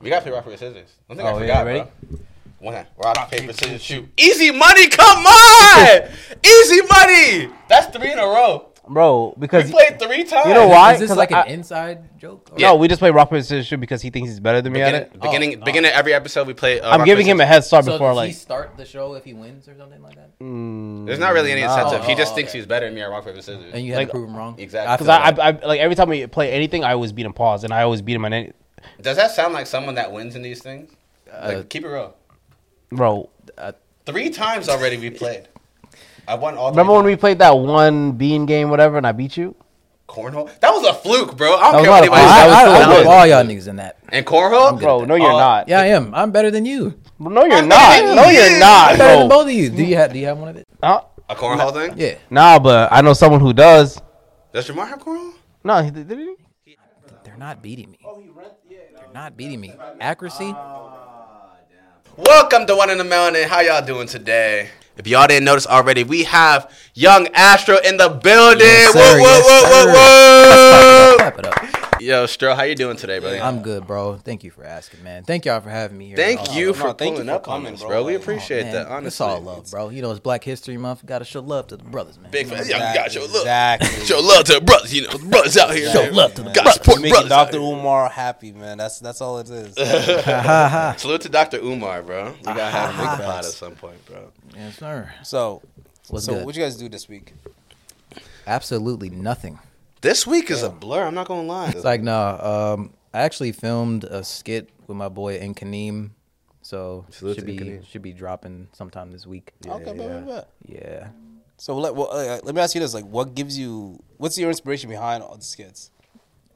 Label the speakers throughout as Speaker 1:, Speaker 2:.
Speaker 1: We gotta play rock paper scissors. I think
Speaker 2: Oh,
Speaker 1: I
Speaker 2: yeah,
Speaker 1: forgot,
Speaker 2: ready?
Speaker 1: bro. One, rock, paper scissors shoot. Easy money, come on! Easy money. That's three in a row.
Speaker 2: bro. Because we
Speaker 1: played three times.
Speaker 2: You know why?
Speaker 3: Is this like
Speaker 2: I-
Speaker 3: an inside joke?
Speaker 1: Yeah.
Speaker 2: no, we just play rock paper scissors shoot because he thinks he's better than me at it.
Speaker 1: beginning,
Speaker 3: Oh,
Speaker 1: beginning of every episode, we play. Uh,
Speaker 2: I'm
Speaker 1: rock,
Speaker 2: giving him a head start
Speaker 3: So
Speaker 2: before
Speaker 3: does
Speaker 2: like.
Speaker 3: he start the show if he wins or something like that?
Speaker 2: mm,
Speaker 1: There's not really any incentive.
Speaker 3: Oh,
Speaker 1: he just
Speaker 3: oh,
Speaker 1: thinks
Speaker 3: okay.
Speaker 1: he's better than me at rock paper scissors.
Speaker 3: And you had
Speaker 2: Like-
Speaker 3: to prove him wrong.
Speaker 1: Exactly.
Speaker 2: Because I. I, I, like every time we play anything, I always beat him pause, and I always beat him on any.
Speaker 1: Does that sound like someone that wins in these things? Like,
Speaker 3: Uh,
Speaker 1: keep it real.
Speaker 2: Bro,
Speaker 1: Three times already we played. I won all.
Speaker 2: remember
Speaker 1: three
Speaker 2: when we played that one bean game, whatever, and I beat you?
Speaker 1: cornhole? That was a fluke, bro. I don't
Speaker 2: was
Speaker 1: care
Speaker 2: not
Speaker 1: what
Speaker 2: a
Speaker 1: anybody
Speaker 2: fluke.
Speaker 3: I,
Speaker 1: says.
Speaker 2: was
Speaker 3: I,
Speaker 2: still
Speaker 3: I
Speaker 2: good.
Speaker 3: all y'all niggas in that.
Speaker 1: And cornhole?
Speaker 2: Bro, no, you're
Speaker 1: Uh,
Speaker 2: not.
Speaker 3: Yeah, I am. I'm better than you.
Speaker 2: No, you're
Speaker 1: I'm
Speaker 2: not.
Speaker 1: better
Speaker 2: No,
Speaker 1: you.
Speaker 2: you're not,
Speaker 3: I'm better than both of you. Do you have? Do you have one of it?
Speaker 2: Uh,
Speaker 1: A cornhole thing?
Speaker 3: Yeah.
Speaker 2: nah, but I know someone who does.
Speaker 1: Does Jamar have cornhole?
Speaker 2: No, he did did he?
Speaker 3: They're not beating me. They're not beating me. Accuracy.
Speaker 1: Welcome to One in the Melanin. How y'all doing today? If y'all didn't notice already, we have Yung Astroo in the building.
Speaker 3: Yes,
Speaker 1: whoa,
Speaker 3: sir.
Speaker 1: whoa,
Speaker 3: Yes,
Speaker 1: whoa,
Speaker 3: sir.
Speaker 1: whoa, whoa.
Speaker 3: Clap it.
Speaker 1: Yo, Stro, how you doing today, buddy?
Speaker 3: I'm good, bro. Thank you for asking, man. Thank y'all for having me here.
Speaker 1: Thank
Speaker 3: Oh,
Speaker 1: you
Speaker 2: no,
Speaker 1: for
Speaker 2: thank you
Speaker 1: pulling
Speaker 2: for
Speaker 1: up
Speaker 2: coming, bro.
Speaker 1: bro. We
Speaker 2: Like,
Speaker 1: appreciate oh,
Speaker 3: man,
Speaker 1: that, honestly.
Speaker 3: It's all love, bro. You know, it's Black History Month. Got to show love to the brothers, man.
Speaker 1: Big
Speaker 3: You know
Speaker 1: fan.
Speaker 3: what I'm
Speaker 1: Yeah, you got show love.
Speaker 4: Exactly.
Speaker 1: Show love to the brothers, you know. The brothers out here.
Speaker 3: Show love to the
Speaker 1: Got
Speaker 3: brothers.
Speaker 1: support
Speaker 4: Making
Speaker 1: brothers.
Speaker 4: Dr. Umar happy, man. That's that's all it is.
Speaker 1: Salute to Dr. Umar, bro. We gotta have him on the pod at some point, bro.
Speaker 3: Yes, sir.
Speaker 4: So,
Speaker 3: What's
Speaker 4: so
Speaker 3: good?
Speaker 4: what you guys do this week?
Speaker 3: Absolutely nothing.
Speaker 1: This week is a blur. I'm not gonna lie.
Speaker 3: It's like, no. Um, I actually filmed a skit with my boy Inkaneem. So
Speaker 1: Salute
Speaker 3: should
Speaker 1: to
Speaker 3: be
Speaker 1: Inkaneem.
Speaker 3: should be dropping sometime this week.
Speaker 4: okay, bet, bet, bet.
Speaker 3: Yeah.
Speaker 4: So let well, uh, let me ask you this: like, what gives you? What's your inspiration behind all the skits?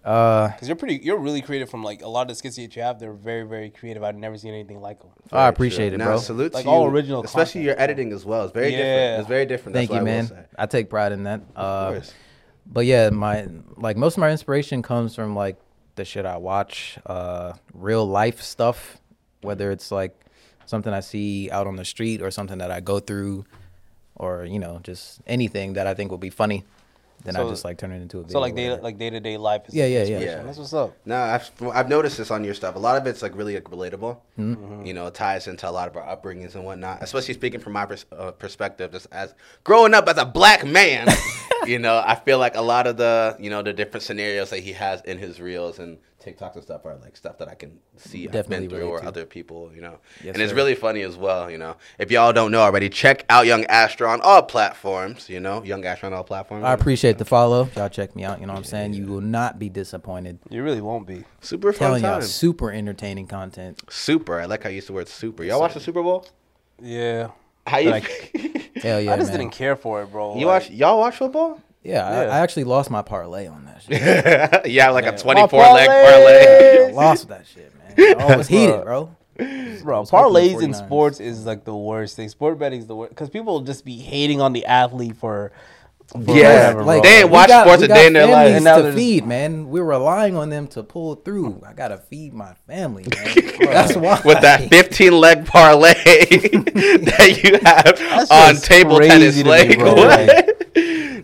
Speaker 3: Uh,
Speaker 4: Because you're pretty, you're really creative. From like a lot of the skits that you have, they're very, very creative. I've never seen anything like them.
Speaker 3: I appreciate it,
Speaker 1: Now,
Speaker 3: bro.
Speaker 1: salute
Speaker 4: Like
Speaker 1: to
Speaker 4: all
Speaker 1: you,
Speaker 4: original
Speaker 1: especially
Speaker 4: content.
Speaker 1: your editing as well. It's very
Speaker 4: Yeah.
Speaker 1: different. It's very different.
Speaker 3: Thank
Speaker 1: That's
Speaker 3: you,
Speaker 1: what I will
Speaker 3: man.
Speaker 1: say.
Speaker 3: I take pride in that. Uh,
Speaker 1: Of course.
Speaker 3: but yeah, my like most of my inspiration comes from like the shit I watch, uh, real life stuff, whether it's like something I see out on the street or something that I go through, or you know just anything that I think will be funny. Then I
Speaker 4: So-
Speaker 3: just like turn it into a video.
Speaker 4: So like day like day to day life. Is
Speaker 3: Yeah, yeah, yeah.
Speaker 1: Yeah.
Speaker 4: That's what's up.
Speaker 1: No, I've, I've noticed this on your stuff. A lot of it's like really like, relatable.
Speaker 3: Mm-hmm.
Speaker 1: You know, it ties into a lot of our upbringings and whatnot. Especially speaking from my pers- uh, perspective, just as growing up as a black man, you know, I feel like a lot of the you know the different scenarios that he has in his reels and TikToks and stuff are like stuff that I can see
Speaker 3: Definitely
Speaker 1: I've been through or
Speaker 3: to.
Speaker 1: other people. You know,
Speaker 3: Yes,
Speaker 1: and it's
Speaker 3: sir.
Speaker 1: really funny as well. You know, if y'all don't know already, check out Yung Astroo on all platforms. You know, Yung Astroo on all platforms.
Speaker 3: I appreciate the follow. Y'all check me out. You know what I'm saying? You will not be disappointed.
Speaker 4: You really won't be.
Speaker 1: super fun
Speaker 3: Telling y'all super entertaining content.
Speaker 1: Super. I like how you use the word super. Y'all watch the Super Bowl?
Speaker 4: Yeah.
Speaker 1: How you?
Speaker 3: like, Hell yeah,
Speaker 4: I just
Speaker 3: man.
Speaker 4: didn't care for it, bro.
Speaker 1: you
Speaker 4: Like,
Speaker 1: watch? Y'all watch football?
Speaker 3: Yeah, I,
Speaker 4: Yeah.
Speaker 3: I actually lost my parlay on that shit.
Speaker 1: yeah, like a twenty-four leg
Speaker 4: parlay!
Speaker 1: parlay.
Speaker 3: I lost that shit, man. I was heated, bro.
Speaker 4: Bro, parlays in sports is like the worst thing. Sport betting is the worst because people just be hating on the athlete for. for
Speaker 1: Yeah,
Speaker 4: whatever,
Speaker 1: like-
Speaker 4: bro.
Speaker 1: They ain't watch
Speaker 3: got-
Speaker 1: sports a day in their life.
Speaker 3: families
Speaker 4: And now
Speaker 3: to
Speaker 4: there's-
Speaker 3: feed, man. We're relying on them to pull through. I gotta feed my family, man. That's why.
Speaker 1: With that fifteen leg parlay that you have on table
Speaker 4: crazy
Speaker 1: tennis
Speaker 4: to me,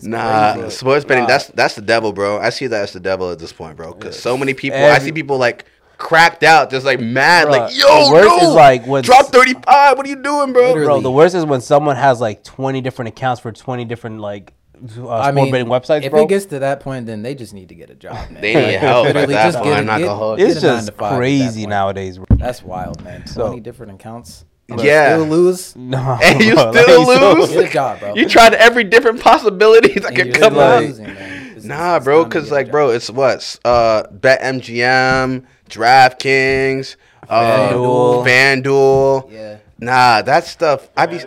Speaker 1: leg.
Speaker 4: bro.
Speaker 1: What? Nah,
Speaker 4: crazy.
Speaker 1: sports betting.
Speaker 4: Nah.
Speaker 1: That's that's the devil, bro. I see that as the devil at this point, bro. Because so many people, I see people like cracked out, just like mad,
Speaker 4: Bruh,
Speaker 1: like yo,
Speaker 4: the worst
Speaker 1: no,
Speaker 4: is, like, when-
Speaker 1: drop thirty-five. What are you doing, bro?
Speaker 3: Literally.
Speaker 4: Bro, the worst is when someone has like 20 different accounts for 20 different like uh,
Speaker 3: I mean,
Speaker 4: betting websites,
Speaker 3: if
Speaker 4: bro.
Speaker 3: it gets to that point, then they just need to get a job, man.
Speaker 1: They need help at
Speaker 3: Literally,
Speaker 1: that
Speaker 3: just
Speaker 1: point.
Speaker 3: get a-
Speaker 1: I'm not
Speaker 3: get-
Speaker 1: gonna hold
Speaker 3: get
Speaker 4: it's
Speaker 3: a
Speaker 4: just
Speaker 3: to five at that
Speaker 4: crazy nowadays, bro.
Speaker 3: That's wild, man.
Speaker 4: So-
Speaker 3: Twenty different accounts. But
Speaker 1: Yeah.
Speaker 3: Still lose.
Speaker 4: No,
Speaker 1: And you still
Speaker 4: like, so-
Speaker 1: lose?
Speaker 3: Get a job, bro.
Speaker 1: You tried every different possibility that
Speaker 3: And
Speaker 1: could come
Speaker 3: still
Speaker 1: out.
Speaker 3: losing, man. It's-
Speaker 1: Nah,
Speaker 3: it's
Speaker 1: bro, because like,
Speaker 3: job.
Speaker 1: bro, it's what uh, BetMGM, DraftKings, uh,
Speaker 4: FanDuel.
Speaker 1: FanDuel.
Speaker 3: Yeah.
Speaker 1: Nah, that stuff. I be.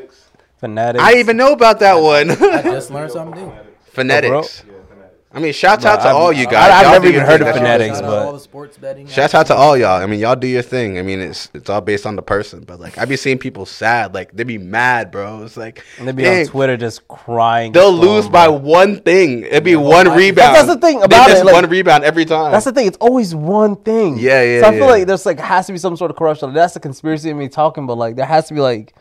Speaker 4: Fanatics.
Speaker 1: I even know about that one.
Speaker 3: I just learned something new.
Speaker 1: Phonetics. I mean, shouts out to
Speaker 4: I've-
Speaker 1: all you guys.
Speaker 4: I've
Speaker 1: Y'all
Speaker 4: never even heard
Speaker 1: thing.
Speaker 4: of
Speaker 1: That's-
Speaker 4: Fanatics,
Speaker 3: Shout out
Speaker 4: but-
Speaker 3: all the sports betting.
Speaker 1: Shouts out to all y'all. I mean, y'all do your thing. I mean, it's it's all based on the person, but like I be seeing people sad, like they be mad, bro. It's like
Speaker 4: And they be
Speaker 1: dang,
Speaker 4: on Twitter just crying.
Speaker 1: They'll
Speaker 4: for
Speaker 1: lose
Speaker 4: them,
Speaker 1: by
Speaker 4: bro.
Speaker 1: one thing. It'd be one
Speaker 3: I-
Speaker 1: rebound.
Speaker 4: That's the thing
Speaker 1: They
Speaker 4: about
Speaker 1: miss
Speaker 4: it, like-
Speaker 1: one rebound every time.
Speaker 4: That's the thing. It's always one thing.
Speaker 1: Yeah, yeah,
Speaker 4: So I feel like there's like has to be some sort of corruption. That's the conspiracy of me talking, but like there has to be like.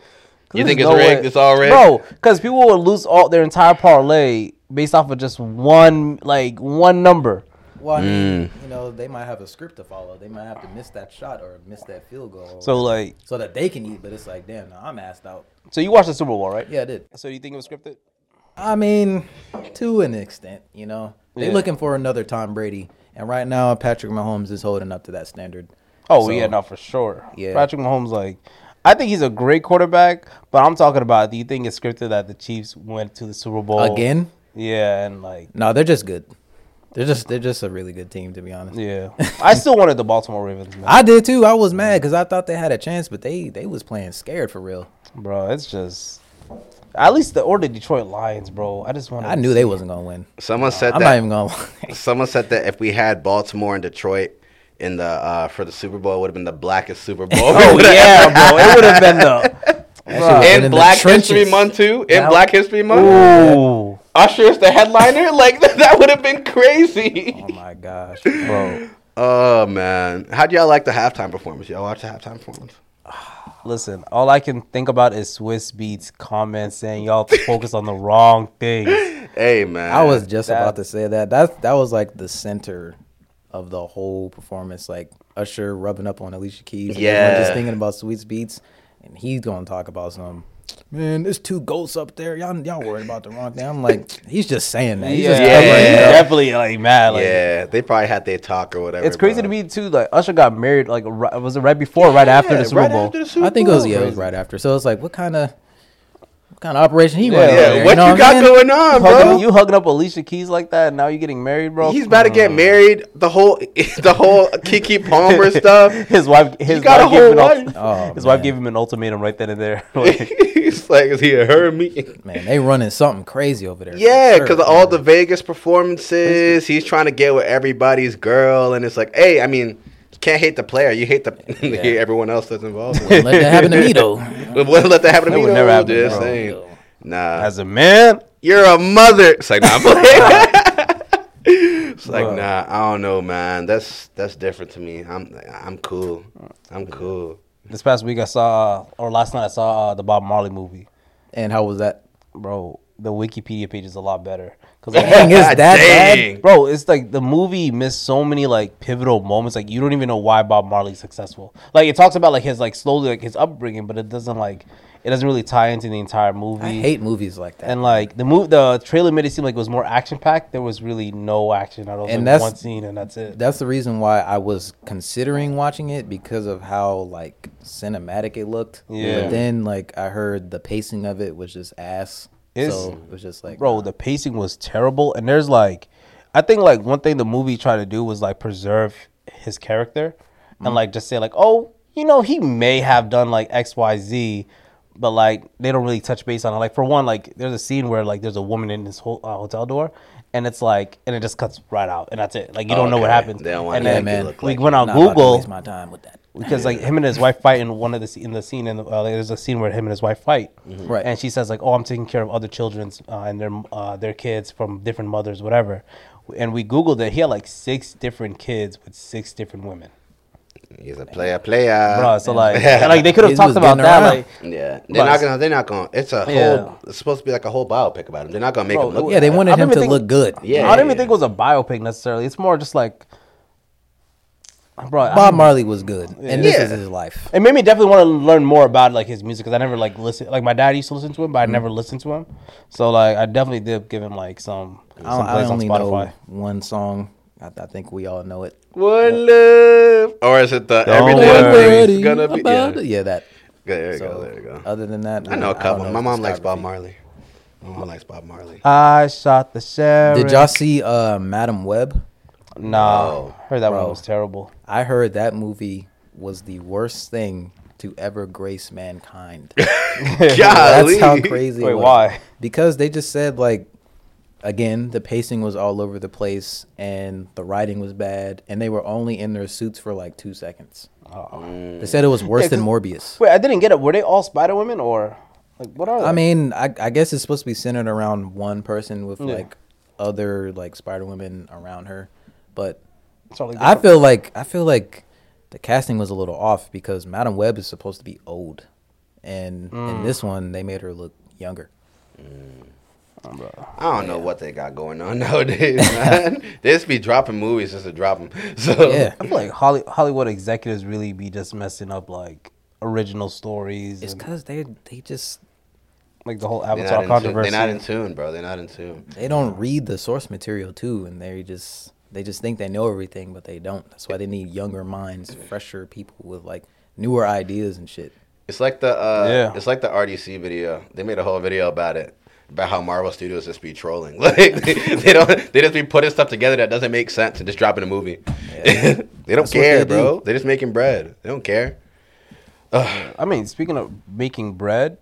Speaker 1: You think it's
Speaker 4: no
Speaker 1: rigged?
Speaker 4: way-
Speaker 1: It's all rigged?
Speaker 4: bro. Because people will lose all their entire parlay based off of just one like one number.
Speaker 3: Well, I mean,
Speaker 1: Mm.
Speaker 3: you know, they might have a script to follow. They might have to miss that shot or miss that field goal.
Speaker 4: So like,
Speaker 3: so that they can eat, but it's like, damn, no, I'm asked out.
Speaker 4: so you watched the Super Bowl, right?
Speaker 3: Yeah, I did.
Speaker 4: So you think it was scripted?
Speaker 3: I mean, to an extent, you know, they're
Speaker 4: Yeah.
Speaker 3: looking for another Tom Brady, and right now Patrick Mahomes is holding up to that standard.
Speaker 4: Oh
Speaker 3: So-
Speaker 4: yeah, no, for sure.
Speaker 3: Yeah.
Speaker 4: Patrick Mahomes, like, I think he's a great quarterback, but I'm talking about. Do you think it's scripted that the Chiefs went to the Super Bowl
Speaker 3: Again?
Speaker 4: Yeah, and like,
Speaker 3: No, they're just good. They're just they're just a really good team, to be honest.
Speaker 4: yeah, I still wanted the Baltimore Ravens, man.
Speaker 3: I did too. I was mad because I thought they had a chance, but they they was playing scared for real.
Speaker 4: bro. It's just. At least the or the Detroit Lions, bro. I just want.
Speaker 3: I knew they wasn't gonna win.
Speaker 1: Someone said
Speaker 3: I'm
Speaker 1: that.
Speaker 3: not even gonna. lie.
Speaker 1: Someone said that if we had Baltimore and Detroit in the uh, for the Super Bowl, it would have been the blackest Super Bowl.
Speaker 4: Oh yeah, bro. It would have been the.
Speaker 3: That been
Speaker 1: in
Speaker 3: in the
Speaker 1: Black. History Month too. In
Speaker 3: Now-
Speaker 1: Black History Month,
Speaker 4: Ooh,
Speaker 1: Usher is the headliner. Like that would have been crazy.
Speaker 3: Oh my gosh.
Speaker 4: bro.
Speaker 1: Oh man, how do y'all like the halftime performance? Y'all watch the halftime performance?
Speaker 4: Listen, all I can think about is Swizz Beatz comments saying y'all focus on the wrong things.
Speaker 1: Hey man,
Speaker 3: I was just
Speaker 4: That-
Speaker 3: about to say that. That that was like the center of the whole performance. Like Usher rubbing up on Alicia Keys. and everyone
Speaker 1: Yeah.
Speaker 3: just thinking about Swizz Beatz, and he's gonna talk about some. Man, there's two ghosts up there. Y'all, y'all worried about the wrong thing. I'm like, he's just saying that. He's
Speaker 4: yeah,
Speaker 3: just
Speaker 1: Yeah.
Speaker 3: covering it
Speaker 4: definitely like mad. Like,
Speaker 1: yeah, they probably had their talk or whatever.
Speaker 4: It's crazy
Speaker 1: but-
Speaker 4: to me too. Like Usher got married. Like ri- was it right before, or right after
Speaker 1: Yeah,
Speaker 4: the Super
Speaker 1: right
Speaker 4: Bowl?
Speaker 1: after the Super
Speaker 3: I think it was yeah, it was right after. So it's like, what kind of, what kind of operation he
Speaker 4: Yeah.
Speaker 3: running?
Speaker 4: Yeah,
Speaker 3: over there,
Speaker 1: what
Speaker 3: know
Speaker 1: you
Speaker 3: I'm
Speaker 1: got
Speaker 3: saying?
Speaker 1: going on,
Speaker 4: Hugging-
Speaker 1: bro?
Speaker 4: you hugging up Alicia Keys like that, and now you're getting married, bro.
Speaker 1: He's about to get mm. married. The whole, the whole Keke Palmer stuff.
Speaker 4: His wife, his
Speaker 1: got a
Speaker 4: wife, gave him
Speaker 1: whole
Speaker 4: an ult-
Speaker 1: wife.
Speaker 3: Oh,
Speaker 4: his wife gave him an ultimatum right then and there. Like,
Speaker 1: He's like, is he a her me?
Speaker 3: Man, they running something crazy over there.
Speaker 1: Yeah, because of all the Vegas performances, he's trying to get with everybody's girl, and it's like, hey, I mean, you can't hate the player, you hate the you hate everyone else that's involved. in it.
Speaker 3: Let that happen to me though.
Speaker 1: Wouldn't let that happen to
Speaker 4: That
Speaker 1: me.
Speaker 4: would
Speaker 1: though,
Speaker 4: never happen,
Speaker 1: just
Speaker 4: bro.
Speaker 1: saying. Nah,
Speaker 4: as a man,
Speaker 1: you're a mother. It's like, nah, I'm playing. it's like,
Speaker 4: Bro.
Speaker 1: nah, I don't know, man. That's that's different to me. I'm I'm cool. I'm cool.
Speaker 4: this past week I saw, or last night I saw uh, the Bob Marley movie.
Speaker 3: And how was that?
Speaker 4: Bro, the Wikipedia page is a lot better. Cause
Speaker 3: Dang, is that
Speaker 1: Dang.
Speaker 3: bad?
Speaker 4: Bro, it's like the movie missed so many like pivotal moments. Like you don't even know why Bob Marley's successful. Like it talks about like his like slowly like his upbringing, but it doesn't like it doesn't really tie into the entire movie.
Speaker 3: I hate movies like that.
Speaker 4: and like the move, the trailer made it seem like it was more action packed. There was really no action at all.
Speaker 3: And
Speaker 4: like
Speaker 3: that's-
Speaker 4: one scene, and that's it.
Speaker 3: That's the reason why I was considering watching it because of how like cinematic it looked.
Speaker 4: Yeah.
Speaker 3: But then like I heard the pacing of it was just ass.
Speaker 4: It's-
Speaker 3: so it was just like
Speaker 4: bro the pacing was terrible. And there's like i think like one thing the movie tried to do was like preserve his character
Speaker 3: Mm.
Speaker 4: and like just say like oh you know he may have done like xyz but like they don't really touch base on it. Like for one like there's a scene where like there's a woman in this whole uh, hotel door and it's like and it just cuts right out and that's it like you don't know what
Speaker 1: Okay.
Speaker 4: happens
Speaker 1: They don't want
Speaker 4: and
Speaker 1: to
Speaker 4: then
Speaker 1: it
Speaker 3: man.
Speaker 1: look
Speaker 4: we
Speaker 1: like
Speaker 4: went on
Speaker 3: Not about to
Speaker 4: google
Speaker 3: waste my time with that.
Speaker 4: because like him and his wife fight in one of the in the scene in the, uh, there's a scene where him and his wife fight
Speaker 3: Right.
Speaker 4: and she says like oh i'm taking care of other children's uh, and their uh, their kids from different mothers whatever and we googled it he had like six different kids with six different women
Speaker 1: He's a player, player.
Speaker 4: bro so like and, like they could have talked about that
Speaker 3: around.
Speaker 4: like
Speaker 1: Yeah, they're not gonna. They're not gonna. It's a
Speaker 4: Yeah.
Speaker 1: whole. It's supposed to be like a whole biopic about him. They're not gonna make
Speaker 4: Bro,
Speaker 1: him look.
Speaker 3: Yeah, they wanted
Speaker 4: I
Speaker 3: him to
Speaker 4: think-
Speaker 3: look good.
Speaker 1: Yeah,
Speaker 4: i don't even think it was a biopic necessarily it's more just like bro
Speaker 3: Bob Marley was good, and this
Speaker 1: Yeah.
Speaker 3: is his life.
Speaker 4: it made me definitely want to learn more about like his music because I never like listen like my dad used to listen to him, but I mm-hmm. never listened to him. So like I definitely did give him like some
Speaker 3: I,
Speaker 4: some
Speaker 3: I
Speaker 4: plays on
Speaker 3: only
Speaker 4: Spotify.
Speaker 3: know one song. I, I think we all know it.
Speaker 1: One love, or is it the
Speaker 4: Don't
Speaker 1: everyday
Speaker 4: worry
Speaker 1: gonna be? Yeah,
Speaker 3: about it. yeah, that.
Speaker 1: there you
Speaker 3: So,
Speaker 1: go. There you go.
Speaker 3: Other than that,
Speaker 1: I know a
Speaker 3: don't
Speaker 1: couple. My mom likes Bob. Marley. My mom likes Bob Marley.
Speaker 4: I shot the sheriff.
Speaker 3: Did y'all see uh, Madame Web?
Speaker 4: Nah,
Speaker 1: No.
Speaker 4: heard that one was terrible.
Speaker 3: I heard that movie was the worst thing to ever grace mankind.
Speaker 1: Golly.
Speaker 3: That's how crazy.
Speaker 4: Wait,
Speaker 3: it was.
Speaker 4: why?
Speaker 3: Because they just said like, again, the pacing was all over the place and the writing was bad, and they were only in their suits for like two seconds. They said it was worse
Speaker 4: Yeah,
Speaker 3: than
Speaker 4: 'cause-
Speaker 3: Morbius.
Speaker 4: Wait, I didn't get it. Were they all Spider Women or like what are they?
Speaker 3: I mean, I, I guess it's supposed to be centered around one person with
Speaker 4: Yeah.
Speaker 3: like other like Spider Women around her, but
Speaker 4: So,
Speaker 3: I feel like I feel like the casting was a little off because Madame Web is supposed to be old, and in
Speaker 4: Mm.
Speaker 3: this one they made her look younger.
Speaker 1: I don't know what they got going on nowadays, man. they just be dropping movies just to drop them. So
Speaker 3: Yeah.
Speaker 4: I feel like Holly, Hollywood executives really be just messing up like original stories
Speaker 3: It's because they they just
Speaker 4: like the whole
Speaker 1: they're
Speaker 4: Avatar
Speaker 1: tune.
Speaker 4: controversy.
Speaker 1: they're not in tune, bro. They're not in tune.
Speaker 3: they don't read the source material too, and they just they just think they know everything, but they don't. That's why they need younger minds, fresher people with like newer ideas and shit.
Speaker 1: It's like the uh,
Speaker 4: Yeah.
Speaker 1: it's like the RDC video. They made a whole video about it. About how Marvel Studios just be trolling, like they, they don't, they just be putting stuff together that doesn't make sense and just dropping a movie.
Speaker 3: Yeah.
Speaker 1: they don't
Speaker 3: That's
Speaker 1: care,
Speaker 3: they do.
Speaker 1: bro. They're just making bread. They don't care.
Speaker 4: I mean, speaking of making bread,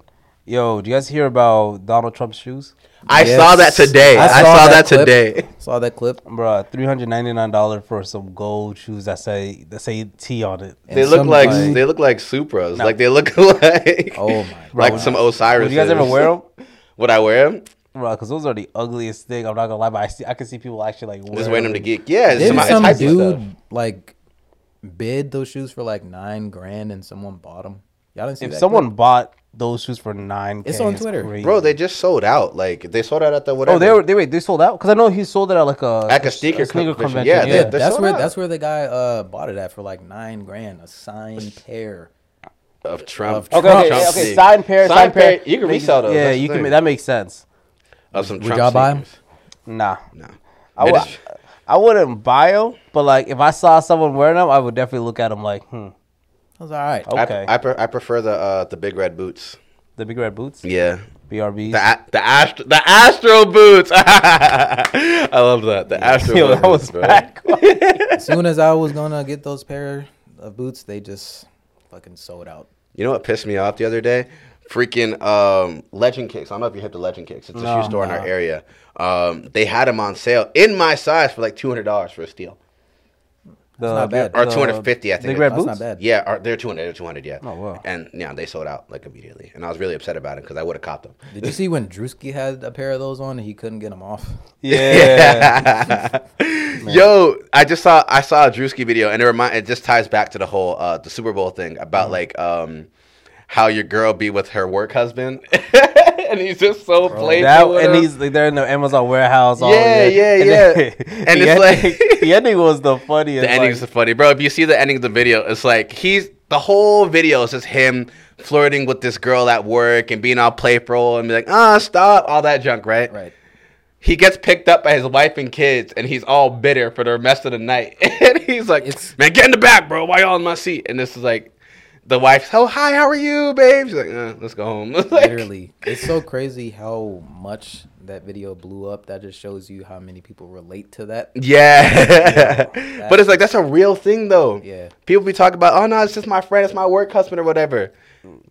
Speaker 4: yo, do you guys hear about Donald Trump's shoes?
Speaker 1: I
Speaker 3: Yes.
Speaker 1: saw that today. I saw, that,
Speaker 3: clip.
Speaker 1: today.
Speaker 3: Saw that clip.
Speaker 4: bro. three hundred ninety nine dollar for some gold shoes that say that say T on it.
Speaker 3: And
Speaker 1: They look
Speaker 3: some
Speaker 1: like they look like Supras.
Speaker 4: No.
Speaker 1: Like they look like
Speaker 3: Oh my
Speaker 1: like some Osiris.
Speaker 4: Would you guys ever wear them?
Speaker 1: Would I wear them?
Speaker 4: Bro, because those are the ugliest thing. I'm not gonna lie, but I see I can see people actually like
Speaker 1: Just wearing them to geek. Yeah, it's
Speaker 3: Didn't
Speaker 1: some,
Speaker 3: some
Speaker 1: it's hype
Speaker 3: dude
Speaker 1: stuff.
Speaker 3: like bid those shoes for like nine grand and someone bought them? Y'all didn't see
Speaker 4: If
Speaker 3: that
Speaker 4: someone
Speaker 3: clip?
Speaker 4: bought those shoes for nine,
Speaker 3: It's on Twitter.
Speaker 1: Bro, they just sold out. Like they sold out at the whatever.
Speaker 4: Oh, they were they wait they sold out because I know he sold it at like a
Speaker 1: At a sneaker convention. Yeah,
Speaker 3: yeah,
Speaker 1: they're
Speaker 3: that's
Speaker 1: sold
Speaker 3: where
Speaker 1: out.
Speaker 3: that's where the guy uh bought it at for like nine grand, a signed pair.
Speaker 1: Of Trump.
Speaker 3: Of
Speaker 4: Okay,
Speaker 1: Trump
Speaker 4: okay, okay.
Speaker 1: sneakers.
Speaker 4: Sign pair,
Speaker 1: Sign
Speaker 4: sign
Speaker 1: pair,
Speaker 4: pair.
Speaker 1: you can resell those,
Speaker 4: Yeah,
Speaker 1: that's
Speaker 4: you can.
Speaker 1: thing.
Speaker 4: That makes sense.
Speaker 1: of some
Speaker 3: Would
Speaker 1: Trump
Speaker 3: y'all buy 'em?
Speaker 1: sneakers.
Speaker 4: Nah,
Speaker 1: No.
Speaker 4: I
Speaker 1: It
Speaker 4: would.
Speaker 1: is-
Speaker 4: I wouldn't buy them, but like if I saw someone wearing them, I would definitely look at them like, hmm,
Speaker 3: I was all right.
Speaker 4: Okay.
Speaker 1: I, pre- I prefer the uh, the big red boots.
Speaker 4: the big red boots,
Speaker 1: Yeah.
Speaker 4: BRB.
Speaker 1: The a- the Astro the Astro boots. I love that. The Astro
Speaker 4: Yo,
Speaker 1: boots,
Speaker 4: that was
Speaker 1: bro.
Speaker 4: back.
Speaker 3: As soon as I was gonna get those pair of boots, they just fucking sold out.
Speaker 1: You know what pissed me off the other day? Freaking um, Legend Kicks. I don't know if you hit the Legend Kicks. It's a
Speaker 4: No,
Speaker 1: shoe store in our area. Um, they had them on sale in my size for like two hundred dollars for a steal,
Speaker 4: The,
Speaker 3: not bad.
Speaker 1: or
Speaker 4: the
Speaker 1: two hundred fifty. I think.
Speaker 4: Big
Speaker 1: it-
Speaker 4: red
Speaker 3: That's
Speaker 4: boots.
Speaker 3: not bad.
Speaker 1: Yeah, or they're two hundred. They're two hundred. Yeah.
Speaker 4: Oh, wow.
Speaker 1: And yeah, they sold out like immediately, and I was really upset about it because I would have copped them.
Speaker 3: Did you see when Drewski had a pair of those on and he couldn't get them off?
Speaker 4: Yeah.
Speaker 1: Yo, I just saw I saw a Drewski video, and it remind it just ties back to the whole uh, the Super Bowl thing about
Speaker 4: Mm-hmm.
Speaker 1: like um how your girl be with her work husband, and he's just so playful.
Speaker 4: That, and
Speaker 1: him.
Speaker 4: he's like they're in the Amazon warehouse. all
Speaker 1: Yeah, yeah,
Speaker 4: And
Speaker 1: yeah.
Speaker 4: then-
Speaker 1: And
Speaker 4: the
Speaker 1: it's like-
Speaker 4: the ending was the funniest.
Speaker 1: the ending's
Speaker 4: like,
Speaker 1: funny, bro. If you see the ending of the video, it's like he's the whole video is just him flirting with this girl at work and being all playful and be like, ah, stop, all that junk, right?
Speaker 3: Right.
Speaker 1: He gets picked up by his wife and kids, and he's all bitter for the rest of the night. and he's like,
Speaker 3: It's-
Speaker 1: "Man, get in the back, bro. Why y'all in my seat?" And this is like, the wife's, "Oh, hi, how are you, babe?" She's like, uh, "Let's go home." Like-
Speaker 3: Literally, it's so crazy how much that video blew up. That just shows you how many people relate to that.
Speaker 1: Yeah, but it's like that's a real thing though.
Speaker 3: Yeah.
Speaker 1: people be talking about, oh no, it's just my friend, it's my work husband or whatever.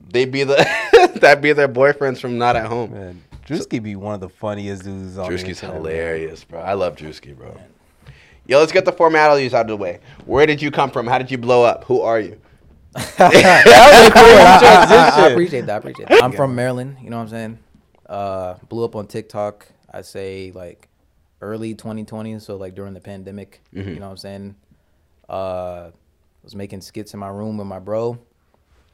Speaker 1: They be the that be their boyfriends from not at home.
Speaker 4: man, Drewski be one of the funniest dudes. on the
Speaker 1: Drewski's hilarious, bro. I love Drewski, bro. Yo, let's get the formalities out of the way. Where did you come from? How did you blow up? Who are you?
Speaker 3: I, I- I appreciate that. I appreciate that. I'm from Maryland. You know what I'm saying? Uh, blew up on TikTok. I say like early 2020, so like during the pandemic. You know what I'm saying? Uh, was making skits in my room with my bro,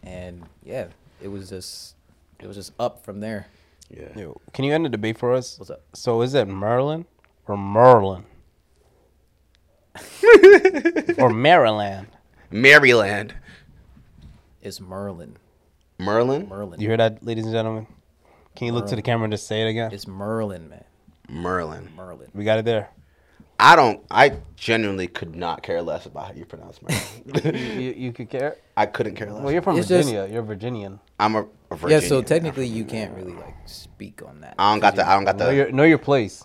Speaker 3: and yeah, it was just it was just up from there.
Speaker 1: Yeah.
Speaker 4: Yo, can you end the debate for us?
Speaker 3: What's up?
Speaker 4: So is it Merlin or Merlin or Maryland?
Speaker 1: Maryland.
Speaker 3: It's Merlin.
Speaker 1: Merlin?
Speaker 3: Merlin.
Speaker 4: You hear that, ladies and gentlemen? Can you look to the camera and just say it again?
Speaker 3: It's Merlin, man.
Speaker 1: Merlin.
Speaker 3: Merlin.
Speaker 4: We got it there.
Speaker 1: I don't I genuinely could not care less about how you pronounce Merlin.
Speaker 4: You, you could care.
Speaker 1: I couldn't care less.
Speaker 4: Well, you're from
Speaker 3: It's just-
Speaker 4: Virginia. You're Virginian.
Speaker 1: I'm a, a Virginian.
Speaker 3: Yeah, so technically you can't really like speak on that.
Speaker 1: I don't got the I don't got
Speaker 4: Know
Speaker 1: the
Speaker 4: your, know your place.